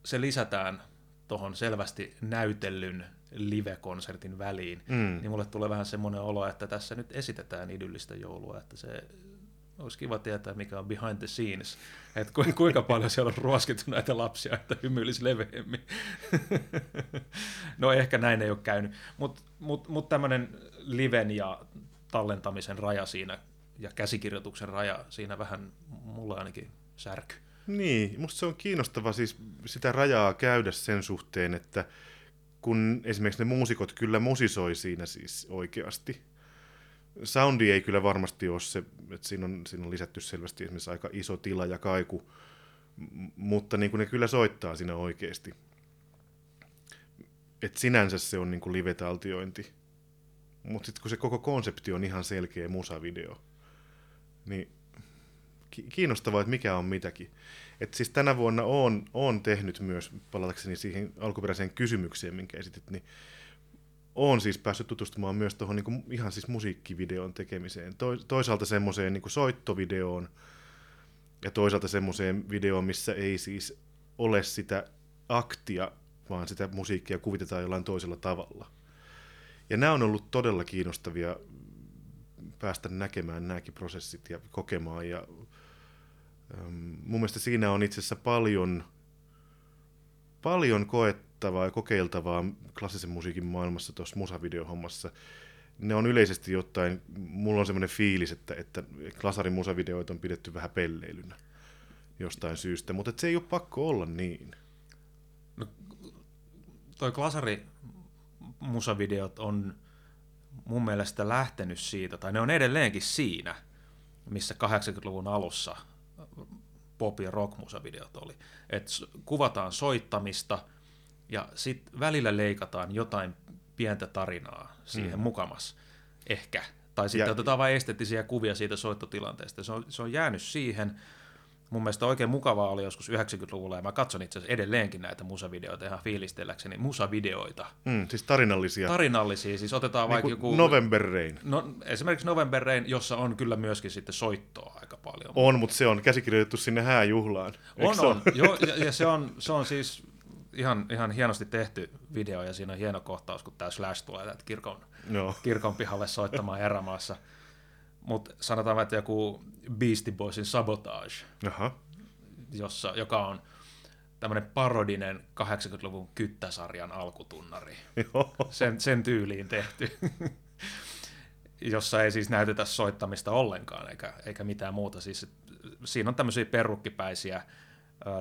se lisätään tuohon selvästi näytellyn live-konsertin väliin, mm. niin mulle tulee vähän semmoinen olo, että tässä nyt esitetään idyllistä joulua, että se olisi kiva tietää, mikä on behind the scenes, että kuinka paljon siellä on ruoskittu näitä lapsia, että hymyilisi leveämmin. no ehkä näin ei ole käynyt, mutta mut, mut tämmöinen liven ja tallentamisen raja siinä ja käsikirjoituksen raja siinä vähän mulla ainakin särky. Niin, musta se on kiinnostava siis sitä rajaa käydä sen suhteen, että kun esimerkiksi ne muusikot kyllä musisoi siinä siis oikeasti. Soundi ei kyllä varmasti ole se, että siinä on, siinä on lisätty selvästi esimerkiksi aika iso tila ja kaiku, mutta niin kuin ne kyllä soittaa siinä oikeasti. Et sinänsä se on niin kuin live-taltiointi. Mutta sitten kun se koko konsepti on ihan selkeä musavideo, niin kiinnostavaa, että mikä on mitäkin. Et siis tänä vuonna on, on tehnyt myös, palatakseni siihen alkuperäiseen kysymykseen, minkä esitit, niin on siis päässyt tutustumaan myös tuohon niin ihan siis musiikkivideon tekemiseen. toisaalta semmoiseen niin soittovideoon ja toisaalta semmoiseen videoon, missä ei siis ole sitä aktia, vaan sitä musiikkia kuvitetaan jollain toisella tavalla. Ja nämä on ollut todella kiinnostavia päästä näkemään nämäkin prosessit ja kokemaan ja mun mielestä siinä on itse asiassa paljon, paljon koettavaa ja kokeiltavaa klassisen musiikin maailmassa tuossa musavideohommassa. Ne on yleisesti jotain, mulla on semmoinen fiilis, että, että klasarin musavideoita on pidetty vähän pelleilynä jostain syystä, mutta se ei ole pakko olla niin. No, toi klasari musavideot on mun mielestä lähtenyt siitä, tai ne on edelleenkin siinä, missä 80-luvun alussa pop- ja rockmusavideot oli. Et kuvataan soittamista ja sitten välillä leikataan jotain pientä tarinaa siihen mm. mukamas, ehkä. Tai sitten ja, otetaan vain esteettisiä kuvia siitä soittotilanteesta. Se on, se on jäänyt siihen, mun mielestä oikein mukavaa oli joskus 90-luvulla, ja mä katson itse asiassa edelleenkin näitä musavideoita ihan fiilistelläkseni, musavideoita. Mm, siis tarinallisia. Tarinallisia, siis otetaan niin vaikka joku... November Rain. No, esimerkiksi November Rain, jossa on kyllä myöskin sitten soittoa aika paljon. On, mutta se on käsikirjoitettu sinne hääjuhlaan. On, on. on. Joo, ja, ja se, on, se on siis ihan, ihan hienosti tehty video, ja siinä on hieno kohtaus, kun tämä Slash tulee kirkon, no. kirkon pihalle soittamaan erämaassa. Mutta sanotaan, että joku Beastie Boysin Sabotage, Aha. jossa, joka on tämmöinen parodinen 80-luvun kyttäsarjan alkutunnari. Joo. Sen, sen tyyliin tehty. jossa ei siis näytetä soittamista ollenkaan, eikä, eikä mitään muuta. Siis, siinä on tämmöisiä perukkipäisiä,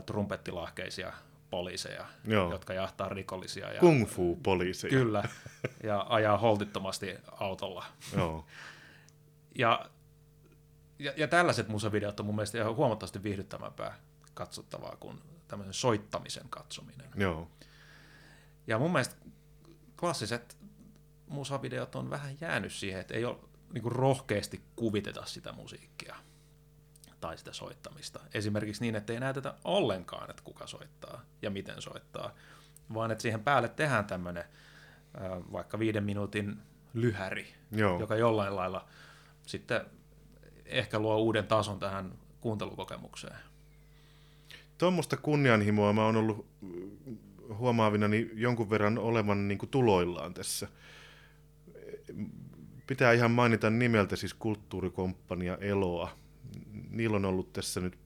trumpettilahkeisia poliiseja, Joo. jotka jahtaa rikollisia. Ja, Kung fu poliisi. Kyllä, ja ajaa holtittomasti autolla. Joo. Ja, ja, ja tällaiset musavideot on mun mielestä ihan huomattavasti viihdyttävämpää katsottavaa kuin tämmöisen soittamisen katsominen. Joo. Ja mun mielestä klassiset musavideot on vähän jäänyt siihen, että ei ole niin rohkeasti kuviteta sitä musiikkia tai sitä soittamista. Esimerkiksi niin, että ei näytetä ollenkaan, että kuka soittaa ja miten soittaa, vaan että siihen päälle tehdään tämmöinen vaikka viiden minuutin lyhäri, Joo. joka jollain lailla sitten ehkä luo uuden tason tähän kuuntelukokemukseen. Tuommoista kunnianhimoa mä oon ollut huomaavinani jonkun verran olevan niin kuin tuloillaan tässä. Pitää ihan mainita nimeltä siis kulttuurikomppania Eloa. Niillä on ollut tässä nyt,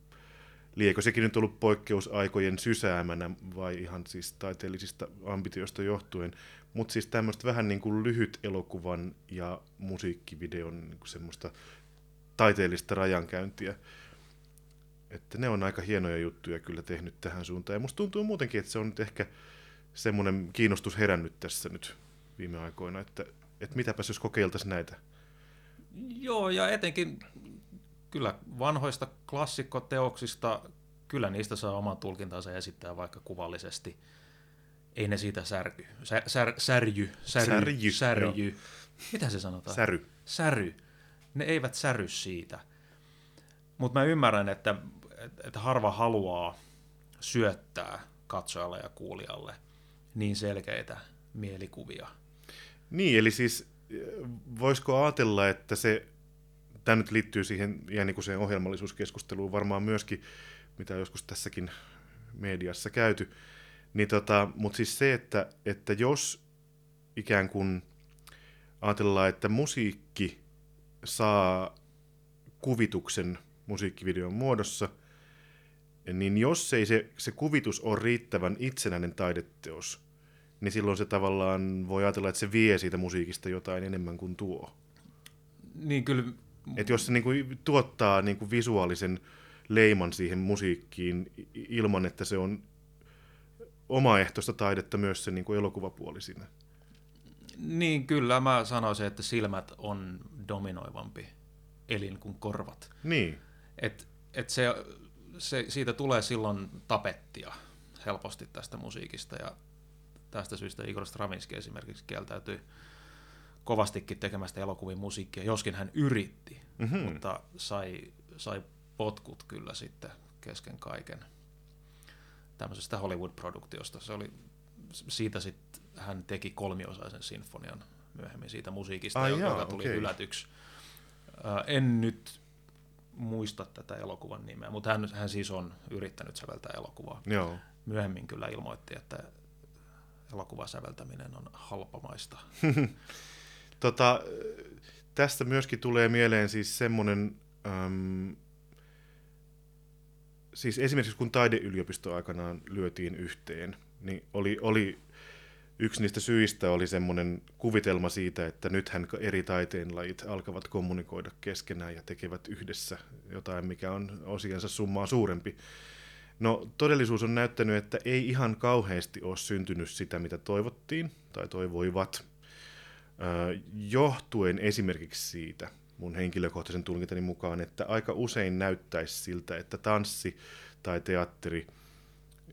liekö sekin nyt ollut poikkeusaikojen sysäämänä vai ihan siis taiteellisista ambitioista johtuen, mutta siis tämmöistä vähän niin kuin lyhyt elokuvan ja musiikkivideon niin kuin semmoista taiteellista rajankäyntiä. Että ne on aika hienoja juttuja kyllä tehnyt tähän suuntaan. Ja musta tuntuu muutenkin, että se on nyt ehkä semmoinen kiinnostus herännyt tässä nyt viime aikoina, että, että mitäpäs jos kokeiltaisiin näitä. Joo, ja etenkin kyllä vanhoista klassikkoteoksista, kyllä niistä saa oman tulkintansa esittää vaikka kuvallisesti. Ei ne siitä särky. Sär, sär, särjy. Särjy. Särjy, Särjy. Mitä se sanotaan? Säry. Säry. Ne eivät säry siitä. Mutta mä ymmärrän, että, että harva haluaa syöttää katsojalle ja kuulijalle niin selkeitä mielikuvia. Niin, eli siis äh, voisiko ajatella, että se, tämä nyt liittyy siihen jäänikuiseen ohjelmallisuuskeskusteluun varmaan myöskin, mitä joskus tässäkin mediassa käyty, niin tota, mutta siis se, että, että jos ikään kuin ajatellaan, että musiikki saa kuvituksen musiikkivideon muodossa, niin jos ei se, se kuvitus ole riittävän itsenäinen taideteos, niin silloin se tavallaan voi ajatella, että se vie siitä musiikista jotain enemmän kuin tuo. Niin kyllä Että jos se niin kuin tuottaa niin kuin visuaalisen leiman siihen musiikkiin ilman, että se on omaehtoista taidetta myös se niin kuin elokuvapuoli siinä. Niin kyllä, mä sanoisin, että silmät on dominoivampi elin kuin korvat. Niin, Et, et se, se, siitä tulee silloin tapettia helposti tästä musiikista ja tästä syystä Igor Stravinsky esimerkiksi kieltäytyi kovastikin tekemästä elokuvien musiikkia, joskin hän yritti, Mhm. mutta sai, sai potkut kyllä sitten kesken kaiken tämmöisestä Hollywood-produktiosta. Se oli, siitä sitten hän teki kolmiosaisen sinfonian myöhemmin siitä musiikista, Ai joka jaa, tuli okei. hylätyksi. Ää, En nyt muista tätä elokuvan nimeä, mutta hän, hän siis on yrittänyt säveltää elokuvaa. joo. Myöhemmin kyllä ilmoitti, että elokuvasäveltäminen on halpamaista. Tota, tästä myöskin tulee mieleen siis semmoinen, äm, siis esimerkiksi kun taideyliopisto aikanaan lyötiin yhteen, niin oli, oli yksi niistä syistä oli semmoinen kuvitelma siitä, että nythän eri taiteenlajit alkavat kommunikoida keskenään ja tekevät yhdessä jotain, mikä on osiansa summaa suurempi. No todellisuus on näyttänyt, että ei ihan kauheasti ole syntynyt sitä, mitä toivottiin tai toivoivat. Johtuen esimerkiksi siitä mun henkilökohtaisen tulkintani mukaan, että aika usein näyttäisi siltä, että tanssi tai teatteri,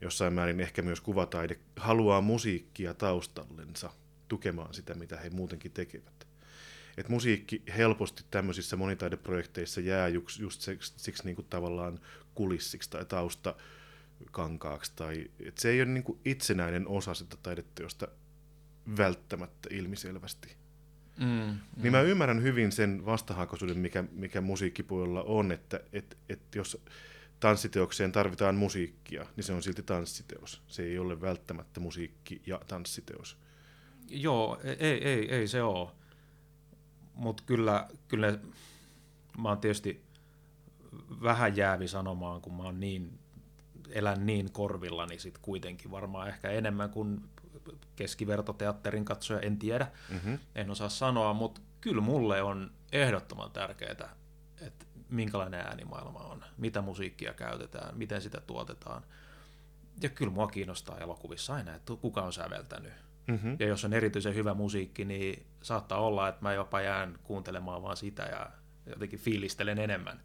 jossain määrin ehkä myös kuvataide, haluaa musiikkia taustallensa tukemaan sitä, mitä he muutenkin tekevät. Et musiikki helposti tämmöisissä monitaideprojekteissa jää just, just siksi, siksi niin kuin tavallaan kulissiksi tai taustakankaaksi. Tai, et se ei ole niin kuin itsenäinen osa sitä taideteosta välttämättä ilmiselvästi. Mm, mm. Niin mä ymmärrän hyvin sen vastahakoisuuden, mikä, mikä musiikkipuolella on, että et, et jos tanssiteokseen tarvitaan musiikkia, niin se on silti tanssiteos. Se ei ole välttämättä musiikki ja tanssiteos. Joo, ei, ei, ei se ole. Mutta kyllä, kyllä mä oon tietysti vähän jäävi sanomaan, kun mä oon niin, elän niin korvilla, niin sit kuitenkin varmaan ehkä enemmän kuin keskivertoteatterin katsoja, en tiedä, mm-hmm. en osaa sanoa, mutta kyllä mulle on ehdottoman tärkeää, että minkälainen äänimaailma on, mitä musiikkia käytetään, miten sitä tuotetaan. Ja kyllä mua kiinnostaa elokuvissa aina, että kuka on säveltänyt. Mm-hmm. Ja jos on erityisen hyvä musiikki, niin saattaa olla, että mä jopa jään kuuntelemaan vaan sitä ja jotenkin fiilistelen enemmän,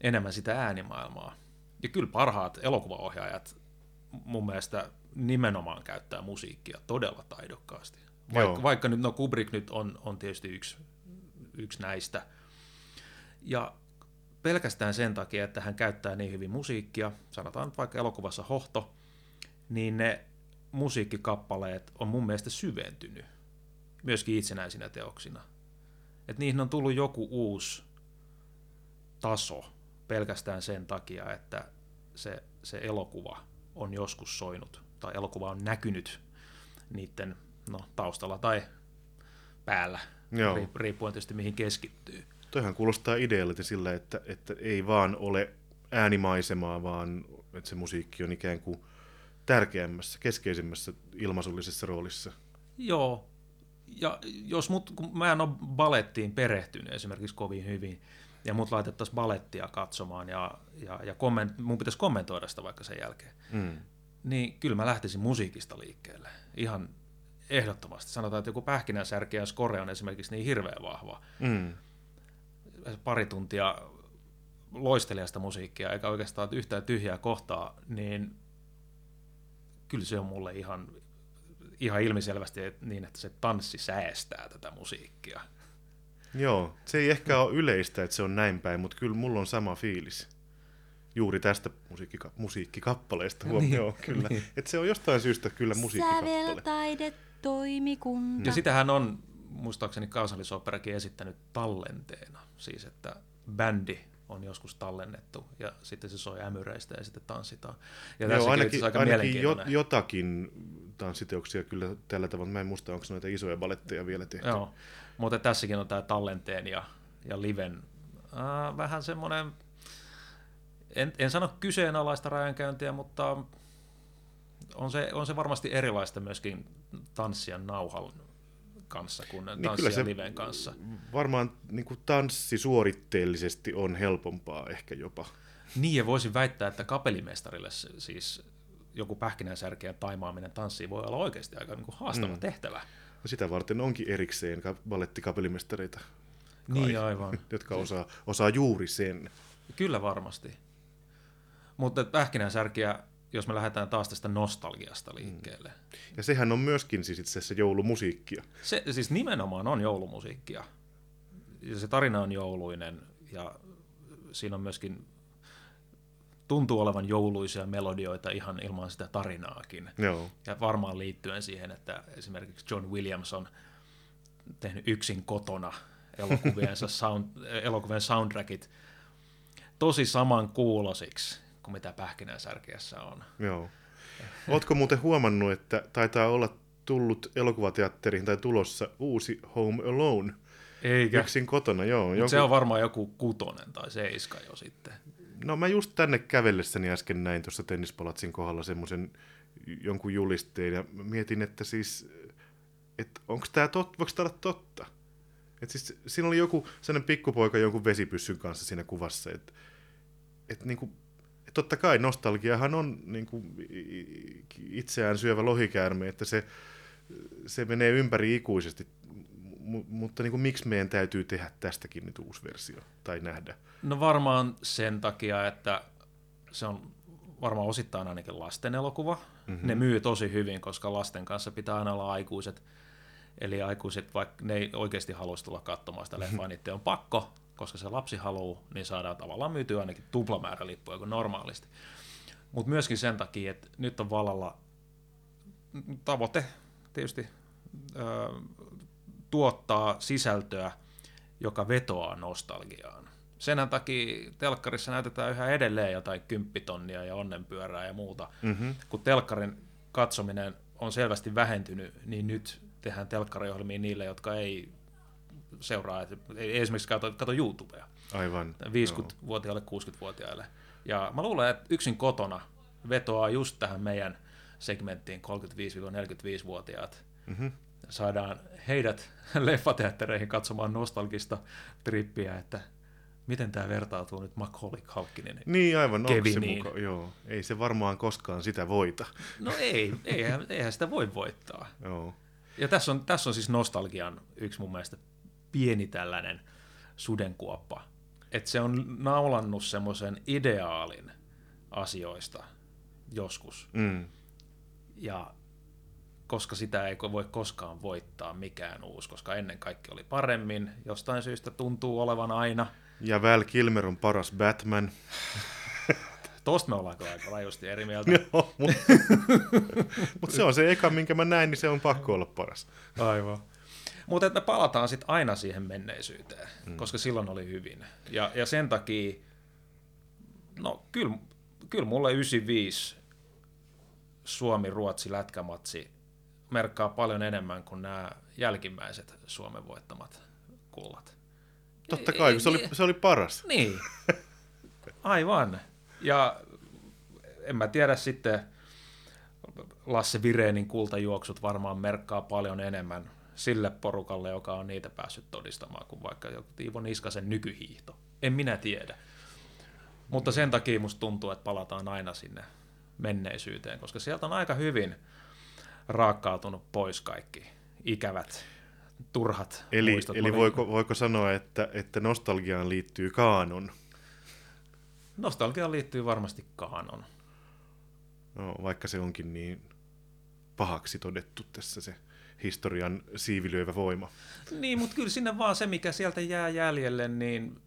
enemmän sitä äänimaailmaa. Ja kyllä parhaat elokuvaohjaajat mun mielestä nimenomaan käyttää musiikkia todella taidokkaasti. Vaikka, vaikka nyt, no Kubrick nyt on, on tietysti yksi, yksi näistä. Ja pelkästään sen takia, että hän käyttää niin hyvin musiikkia, sanotaan vaikka elokuvassa Hohto, niin ne musiikkikappaleet on mun mielestä syventynyt myöskin itsenäisinä teoksina. Et niihin on tullut joku uusi taso pelkästään sen takia, että se, se elokuva on joskus soinut tai elokuva on näkynyt niiden no, taustalla tai päällä, Joo. riippuen tietysti mihin keskittyy. Toihan kuulostaa idealiti sillä, että, että ei vaan ole äänimaisemaa, vaan että se musiikki on ikään kuin tärkeämmässä, keskeisimmässä ilmaisullisessa roolissa. Joo, ja jos mut, kun mä en ole balettiin perehtynyt esimerkiksi kovin hyvin, ja mut laitettaisiin balettia katsomaan, ja, ja, ja komment, mun pitäisi kommentoida sitä vaikka sen jälkeen, mm. niin kyllä mä lähtisin musiikista liikkeelle. Ihan ehdottomasti. Sanotaan, että joku pähkinänsärki ja skore on esimerkiksi niin hirveän vahva. Mm. Pari tuntia loistelijasta musiikkia, eikä oikeastaan yhtään tyhjää kohtaa, niin kyllä se on mulle ihan, ihan ilmiselvästi niin, että se tanssi säästää tätä musiikkia. Joo, se ei ehkä ole yleistä, että se on näin päin, mutta kyllä mulla on sama fiilis. Juuri tästä musiikkika- musiikkikappaleesta huomioon, niin, kyllä. Niin. Että se on jostain syystä kyllä musiikkikappale. Säveltaide toimikunta. Ja sitähän on muistaakseni kansallisoperakin esittänyt tallenteena, siis että bändi on joskus tallennettu ja sitten se soi ämyreistä ja sitten tanssitaan. Ja Joo, ainakin, aika ainakin jo, jotakin tanssiteoksia kyllä tällä tavalla. Mä en muista, onko noita isoja baletteja vielä tehty. Joo, mutta tässäkin on tämä tallenteen ja, ja liven äh, vähän semmoinen, en, en sano kyseenalaista rajankäyntiä, mutta on se, on se varmasti erilaista myöskin tanssijan nauhan kanssa kuin niin tanssijan liven kanssa. Varmaan niin kuin tanssi suoritteellisesti on helpompaa ehkä jopa. Niin, ja voisin väittää, että kapelimestarille siis joku pähkinänsärkeä taimaaminen tanssiin voi olla oikeasti aika niin kuin haastava mm. tehtävä. No sitä varten onkin erikseen ballettikapellimestareita. Niin, aivan. Jotka osaa, osaa juuri sen. Kyllä varmasti. Mutta pähkinänsärkiä jos me lähdetään taas tästä nostalgiasta liikkeelle. Mm. Ja sehän on myöskin siis itse asiassa joulumusiikkia. Se siis nimenomaan on joulumusiikkia. Ja se tarina on jouluinen ja siinä on myöskin tuntuu olevan jouluisia melodioita ihan ilman sitä tarinaakin. Joo. Ja varmaan liittyen siihen, että esimerkiksi John Williams on tehnyt yksin kotona elokuviensa sound, elokuvien soundtrackit tosi saman kuulosiksi kuin mitä pähkinänsärkiässä on. Joo. Oletko muuten huomannut, että taitaa olla tullut elokuvateatteriin tai tulossa uusi Home Alone? Eikä. Yksin kotona, joo. Joku... Se on varmaan joku kutonen tai seiska jo sitten. No mä just tänne kävellessäni äsken näin tuossa tennispalatsin kohdalla semmoisen jonkun julisteen ja mietin, että siis, että onko tämä totta, voiko tämä olla totta? Et siis, siinä oli joku sellainen pikkupoika jonkun vesipyssyn kanssa siinä kuvassa, että et niinku totta kai nostalgiahan on niin kuin itseään syövä lohikäärme, että se, se menee ympäri ikuisesti, M- mutta niin kuin, miksi meidän täytyy tehdä tästäkin nyt uusi versio tai nähdä? No varmaan sen takia, että se on varmaan osittain ainakin lasten elokuva. Mm-hmm. Ne myy tosi hyvin, koska lasten kanssa pitää aina olla aikuiset. Eli aikuiset, vaikka ne ei oikeasti haluaisi tulla katsomaan sitä leffaa, niin on pakko, koska se lapsi haluaa, niin saadaan tavallaan myytyä ainakin tuplamäärä lippuja kuin normaalisti. Mutta myöskin sen takia, että nyt on vallalla tavoite tietysti ö, tuottaa sisältöä, joka vetoaa nostalgiaan. Sen takia telkkarissa näytetään yhä edelleen jotain kymppitonnia ja onnenpyörää ja muuta. Mm-hmm. Kun telkkarin katsominen on selvästi vähentynyt, niin nyt tehdään telkkariohjelmia niille, jotka ei seuraa, että ei esimerkiksi kato, kato YouTubea. Aivan. 50-vuotiaille, 60-vuotiaille. Ja mä luulen, että yksin kotona vetoaa just tähän meidän segmenttiin 35-45-vuotiaat. Mm-hmm. Saadaan heidät leffateattereihin katsomaan nostalgista trippiä, että miten tämä vertautuu nyt Macaulay Culkinin Niin aivan, onko se muka, joo. Ei se varmaan koskaan sitä voita. No ei, eihän, eihän sitä voi voittaa. Joo. Ja tässä on, tässä on siis nostalgian yksi mun mielestä pieni tällainen sudenkuoppa. Että se on naulannut semmoisen ideaalin asioista joskus. Mm. Ja koska sitä ei voi koskaan voittaa mikään uusi, koska ennen kaikki oli paremmin. Jostain syystä tuntuu olevan aina. Ja Val Kilmer on paras Batman. Tosta me ollaan kyllä aika rajusti eri mieltä. Joo, mutta mut se on se eka, minkä mä näin, niin se on pakko olla paras. Aivan. Mutta me palataan sitten aina siihen menneisyyteen, mm. koska silloin oli hyvin. Ja, ja sen takia, no kyllä, kyllä mulle 95 Suomi-Ruotsi lätkämatsi merkkaa paljon enemmän kuin nämä jälkimmäiset Suomen voittamat kullat. Totta kai, kun se oli, se oli paras. Niin, aivan. Ja en mä tiedä sitten, Lasse Vireenin kultajuoksut varmaan merkkaa paljon enemmän sille porukalle, joka on niitä päässyt todistamaan, kuin vaikka joku Tiivo Niskasen nykyhiihto. En minä tiedä. Mutta sen takia musta tuntuu, että palataan aina sinne menneisyyteen, koska sieltä on aika hyvin raakkautunut pois kaikki ikävät, turhat Eli, muistot. eli voiko, voiko sanoa, että, että nostalgiaan liittyy kaanon? Nostalgiaan liittyy varmasti kaanon. No, vaikka se onkin niin pahaksi todettu tässä se historian siivilyövä voima. Niin, mutta kyllä sinne vaan se, mikä sieltä jää jäljelle, niin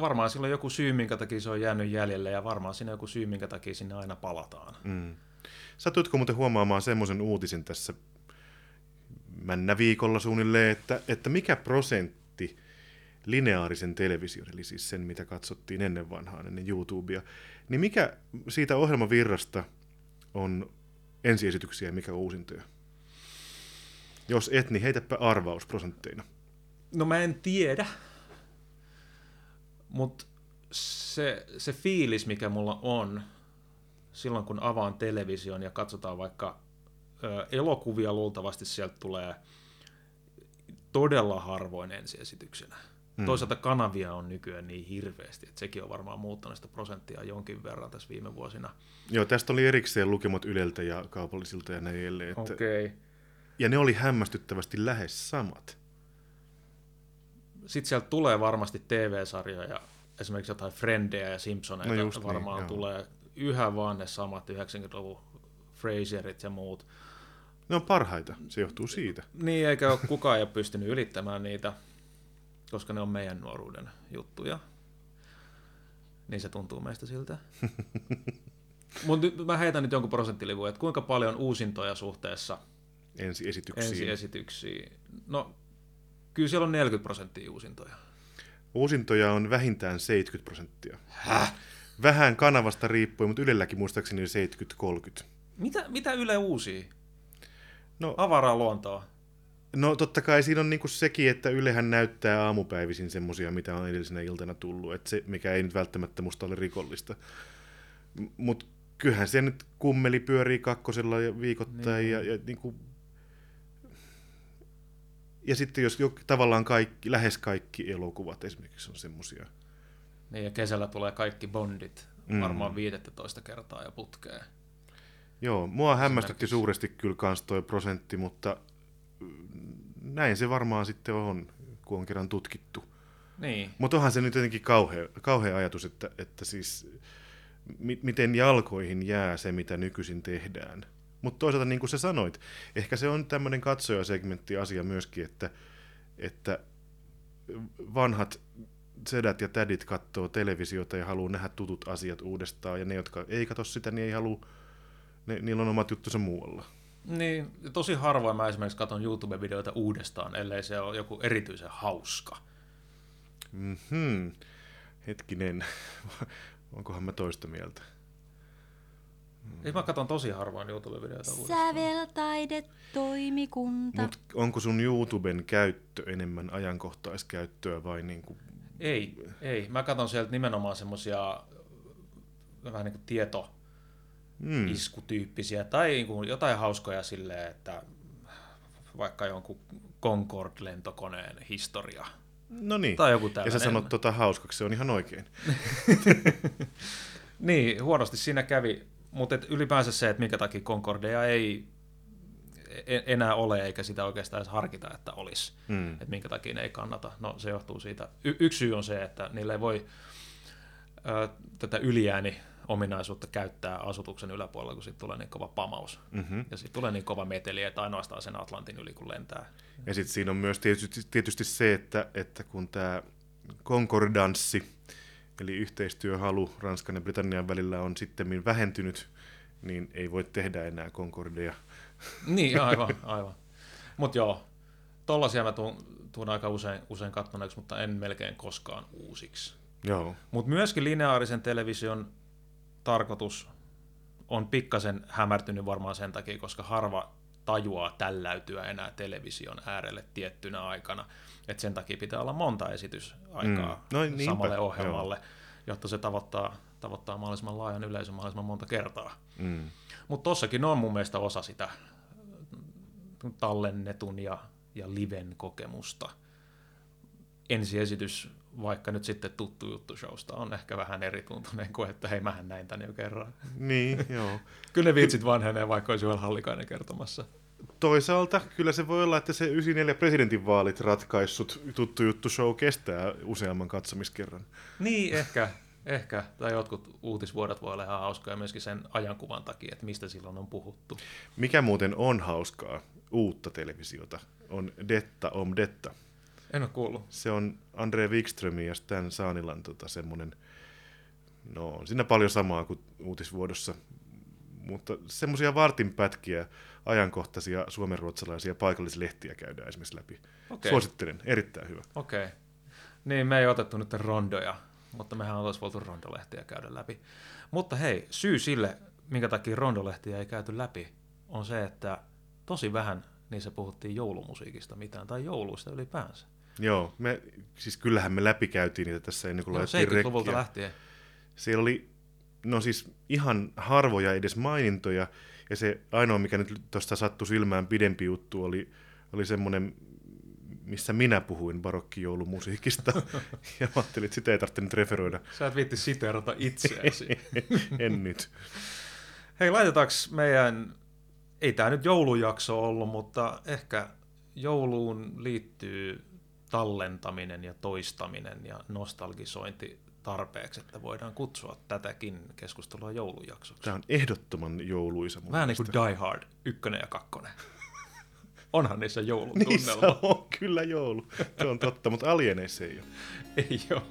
varmaan sillä on joku syy, minkä takia se on jäänyt jäljelle, ja varmaan siinä on joku syy, minkä takia sinne aina palataan. Mm. Satuitko muuten huomaamaan semmoisen uutisen tässä männä viikolla suunnilleen, että, että mikä prosentti lineaarisen television, eli siis sen, mitä katsottiin ennen vanhaan, ennen YouTubea, niin mikä siitä ohjelmavirrasta on ensiesityksiä mikä uusintoja? Jos et, niin heitäpä arvaus prosentteina. No mä en tiedä, mutta se, se fiilis, mikä mulla on silloin, kun avaan television ja katsotaan vaikka ö, elokuvia, luultavasti sieltä tulee todella harvoin ensiesityksenä. Mm. Toisaalta kanavia on nykyään niin hirveästi, että sekin on varmaan muuttanut sitä prosenttia jonkin verran tässä viime vuosina. Joo, tästä oli erikseen lukemat Yleltä ja kaupallisilta ja näin edelleen. Että, Okei. Okay. Ja ne oli hämmästyttävästi lähes samat. Sitten sieltä tulee varmasti TV-sarjoja, esimerkiksi jotain Frendejä ja Simpsoneita No just niin, varmaan joo. tulee yhä vaan ne samat 90-luvun Fraserit ja muut. Ne on parhaita, se johtuu siitä. Niin, eikä ole kukaan ei ole pystynyt ylittämään niitä, koska ne on meidän nuoruuden juttuja. Niin se tuntuu meistä siltä. Mutta mä heitän nyt jonkun prosenttilivun, että kuinka paljon uusintoja suhteessa Ensiesityksiin. ensiesityksiin. No, kyllä siellä on 40 prosenttia uusintoja. Uusintoja on vähintään 70 prosenttia. Häh? Vähän kanavasta riippuen, mutta Ylelläkin muistaakseni 70-30. Mitä, mitä Yle uusi? No, Avaraa luontoa. No totta kai siinä on niinku sekin, että Ylehän näyttää aamupäivisin semmosia, mitä on edellisenä iltana tullut, että se, mikä ei nyt välttämättä musta ole rikollista. Mutta kyllähän se nyt kummeli pyörii kakkosella ja viikoittain Niin. ja, ja niinku... Ja sitten jos jo, tavallaan kaikki, lähes kaikki elokuvat esimerkiksi on semmosia. Niin, ja kesällä tulee kaikki bondit Mm. varmaan 15 kertaa ja putkeen. Joo, mua hämmästytti suuresti kyllä kans toi prosentti, mutta näin se varmaan sitten on, kun on kerran tutkittu. Niin, Mutta onhan se nyt jotenkin kauhea, kauhea ajatus, että, että siis mi- miten jalkoihin jää se, mitä nykyisin tehdään. Mutta toisaalta niin kuin sä sanoit, ehkä se on tämmöinen katsojasegmentti asia myöskin, että, että vanhat sedät ja tädit katsoo televisiota ja haluaa nähdä tutut asiat uudestaan, ja ne, jotka ei katso sitä, niin ei halua, ne, niillä on omat juttunsa muualla. Niin tosi harvoin mä esimerkiksi katson YouTube-videoita uudestaan, ellei se ole joku erityisen hauska. Mhm. Hetkinen, onkohan mä toista mieltä? Ei mä katson tosi harvoin YouTube-videoita uudestaan. Säveltaidetoimikunta. Mut onko sun YouTuben käyttö enemmän ajankohtaiskäyttöä vai niin kuin... Ei, ei. Mä katson sieltä nimenomaan semmosia vähän niin kuin tieto Mm. iskutyyppisiä tai niin kuin jotain hauskoja silleen, että vaikka jonkun Concorde-lentokoneen historia. No niin. Tai joku ja sä sanot tota hauskaksi, se on ihan oikein. Niin, huonosti siinä kävi, mutta et ylipäänsä se, että minkä takia Concordia ei e- enää ole, eikä sitä oikeastaan edes harkita, että olisi. Mm. Että minkä takia ne ei kannata. No se johtuu siitä. Y- yksi syy on se, että niille ei voi ö, tätä ylijääni ominaisuutta käyttää asutuksen yläpuolella, kun siitä tulee niin kova pamaus. Mm-hmm. Ja sitten tulee niin kova meteli, että ainoastaan sen Atlantin yli kun lentää. Ja sitten siinä on myös tietysti, tietysti se, että, että kun tämä konkordanssi, eli yhteistyöhalu Ranskan ja Britannian välillä on sitten vähentynyt, niin ei voi tehdä enää Concordia. Niin, aivan, aivan. Mutta joo, tollasia mä tuun, tuun aika usein, usein kattoneeksi, mutta en melkein koskaan uusiksi. Joo. Mutta myöskin lineaarisen television tarkoitus on pikkasen hämärtynyt varmaan sen takia, koska harva tajuaa tälläytyä enää television äärelle tiettynä aikana. Et sen takia pitää olla monta esitysaikaa Mm. No niinpä, samalle ohjelmalle, jotta se tavoittaa, tavoittaa mahdollisimman laajan yleisön mahdollisimman monta kertaa. Mm. Mutta tossakin on mun mielestä osa sitä tallennetun ja, ja liven kokemusta. Ensiesitys, vaikka nyt sitten tuttu juttu showsta, on ehkä vähän erituntunen kuin, että hei, mähän näin tän jo kerran. Niin, joo. Kyllä ne vitsit vanhenee, vaikka olisi Joel Hallikainen kertomassa. Toisaalta kyllä se voi olla, että se 94 presidentinvaalit ratkaissut tuttu juttu show kestää useamman katsomiskerran. Niin, ehkä, ehkä. Tai jotkut uutisvuodet voi olla ihan hauskoja myöskin sen ajankuvan takia, että mistä silloin on puhuttu. Mikä muuten on hauskaa uutta televisiota, on Detta om Detta. En ole kuullut. Se on Andre Wikströmin ja Stan Saanilan tota, semmoinen, no on siinä paljon samaa kuin uutisvuodossa, mutta semmoisia vartinpätkiä, ajankohtaisia suomenruotsalaisia paikallislehtiä käydään esimerkiksi läpi. Okei. Suosittelen, erittäin hyvä. Okei. Okay. Niin, me ei otettu nyt rondoja, mutta mehän oltaisiin voitu rondolehtiä käydä läpi. Mutta hei, syy sille, minkä takia rondolehtiä ei käyty läpi, on se, että tosi vähän niissä puhuttiin joulumusiikista mitään, tai jouluista ylipäänsä. Joo, me, siis kyllähän me läpikäytiin niitä tässä ennen kuin Joo, laitettiin 70-luvulta rekkiä. lähtien. Siellä oli, no siis ihan harvoja edes mainintoja, ja se ainoa, mikä nyt tuosta sattui silmään pidempi juttu, oli, oli semmoinen, missä minä puhuin barokkijoulumusiikista, ja mä ajattelin, että sitä ei tarvitse nyt referoida. Sä et viitti siteerata itseäsi. en nyt. Hei, laitetaanko meidän, ei tämä nyt joulujakso ollut, mutta ehkä jouluun liittyy tallentaminen ja toistaminen ja nostalgisointi tarpeeksi, että voidaan kutsua tätäkin keskustelua joulujaksoksi. Tämä on ehdottoman jouluisa mun Vähän niin kuin. Die Hard, ykkönen ja kakkonen. Onhan niissä Niissä joulutunnelma. on kyllä joulu. Se on totta, mutta alieneissa ei ole. Ei ole.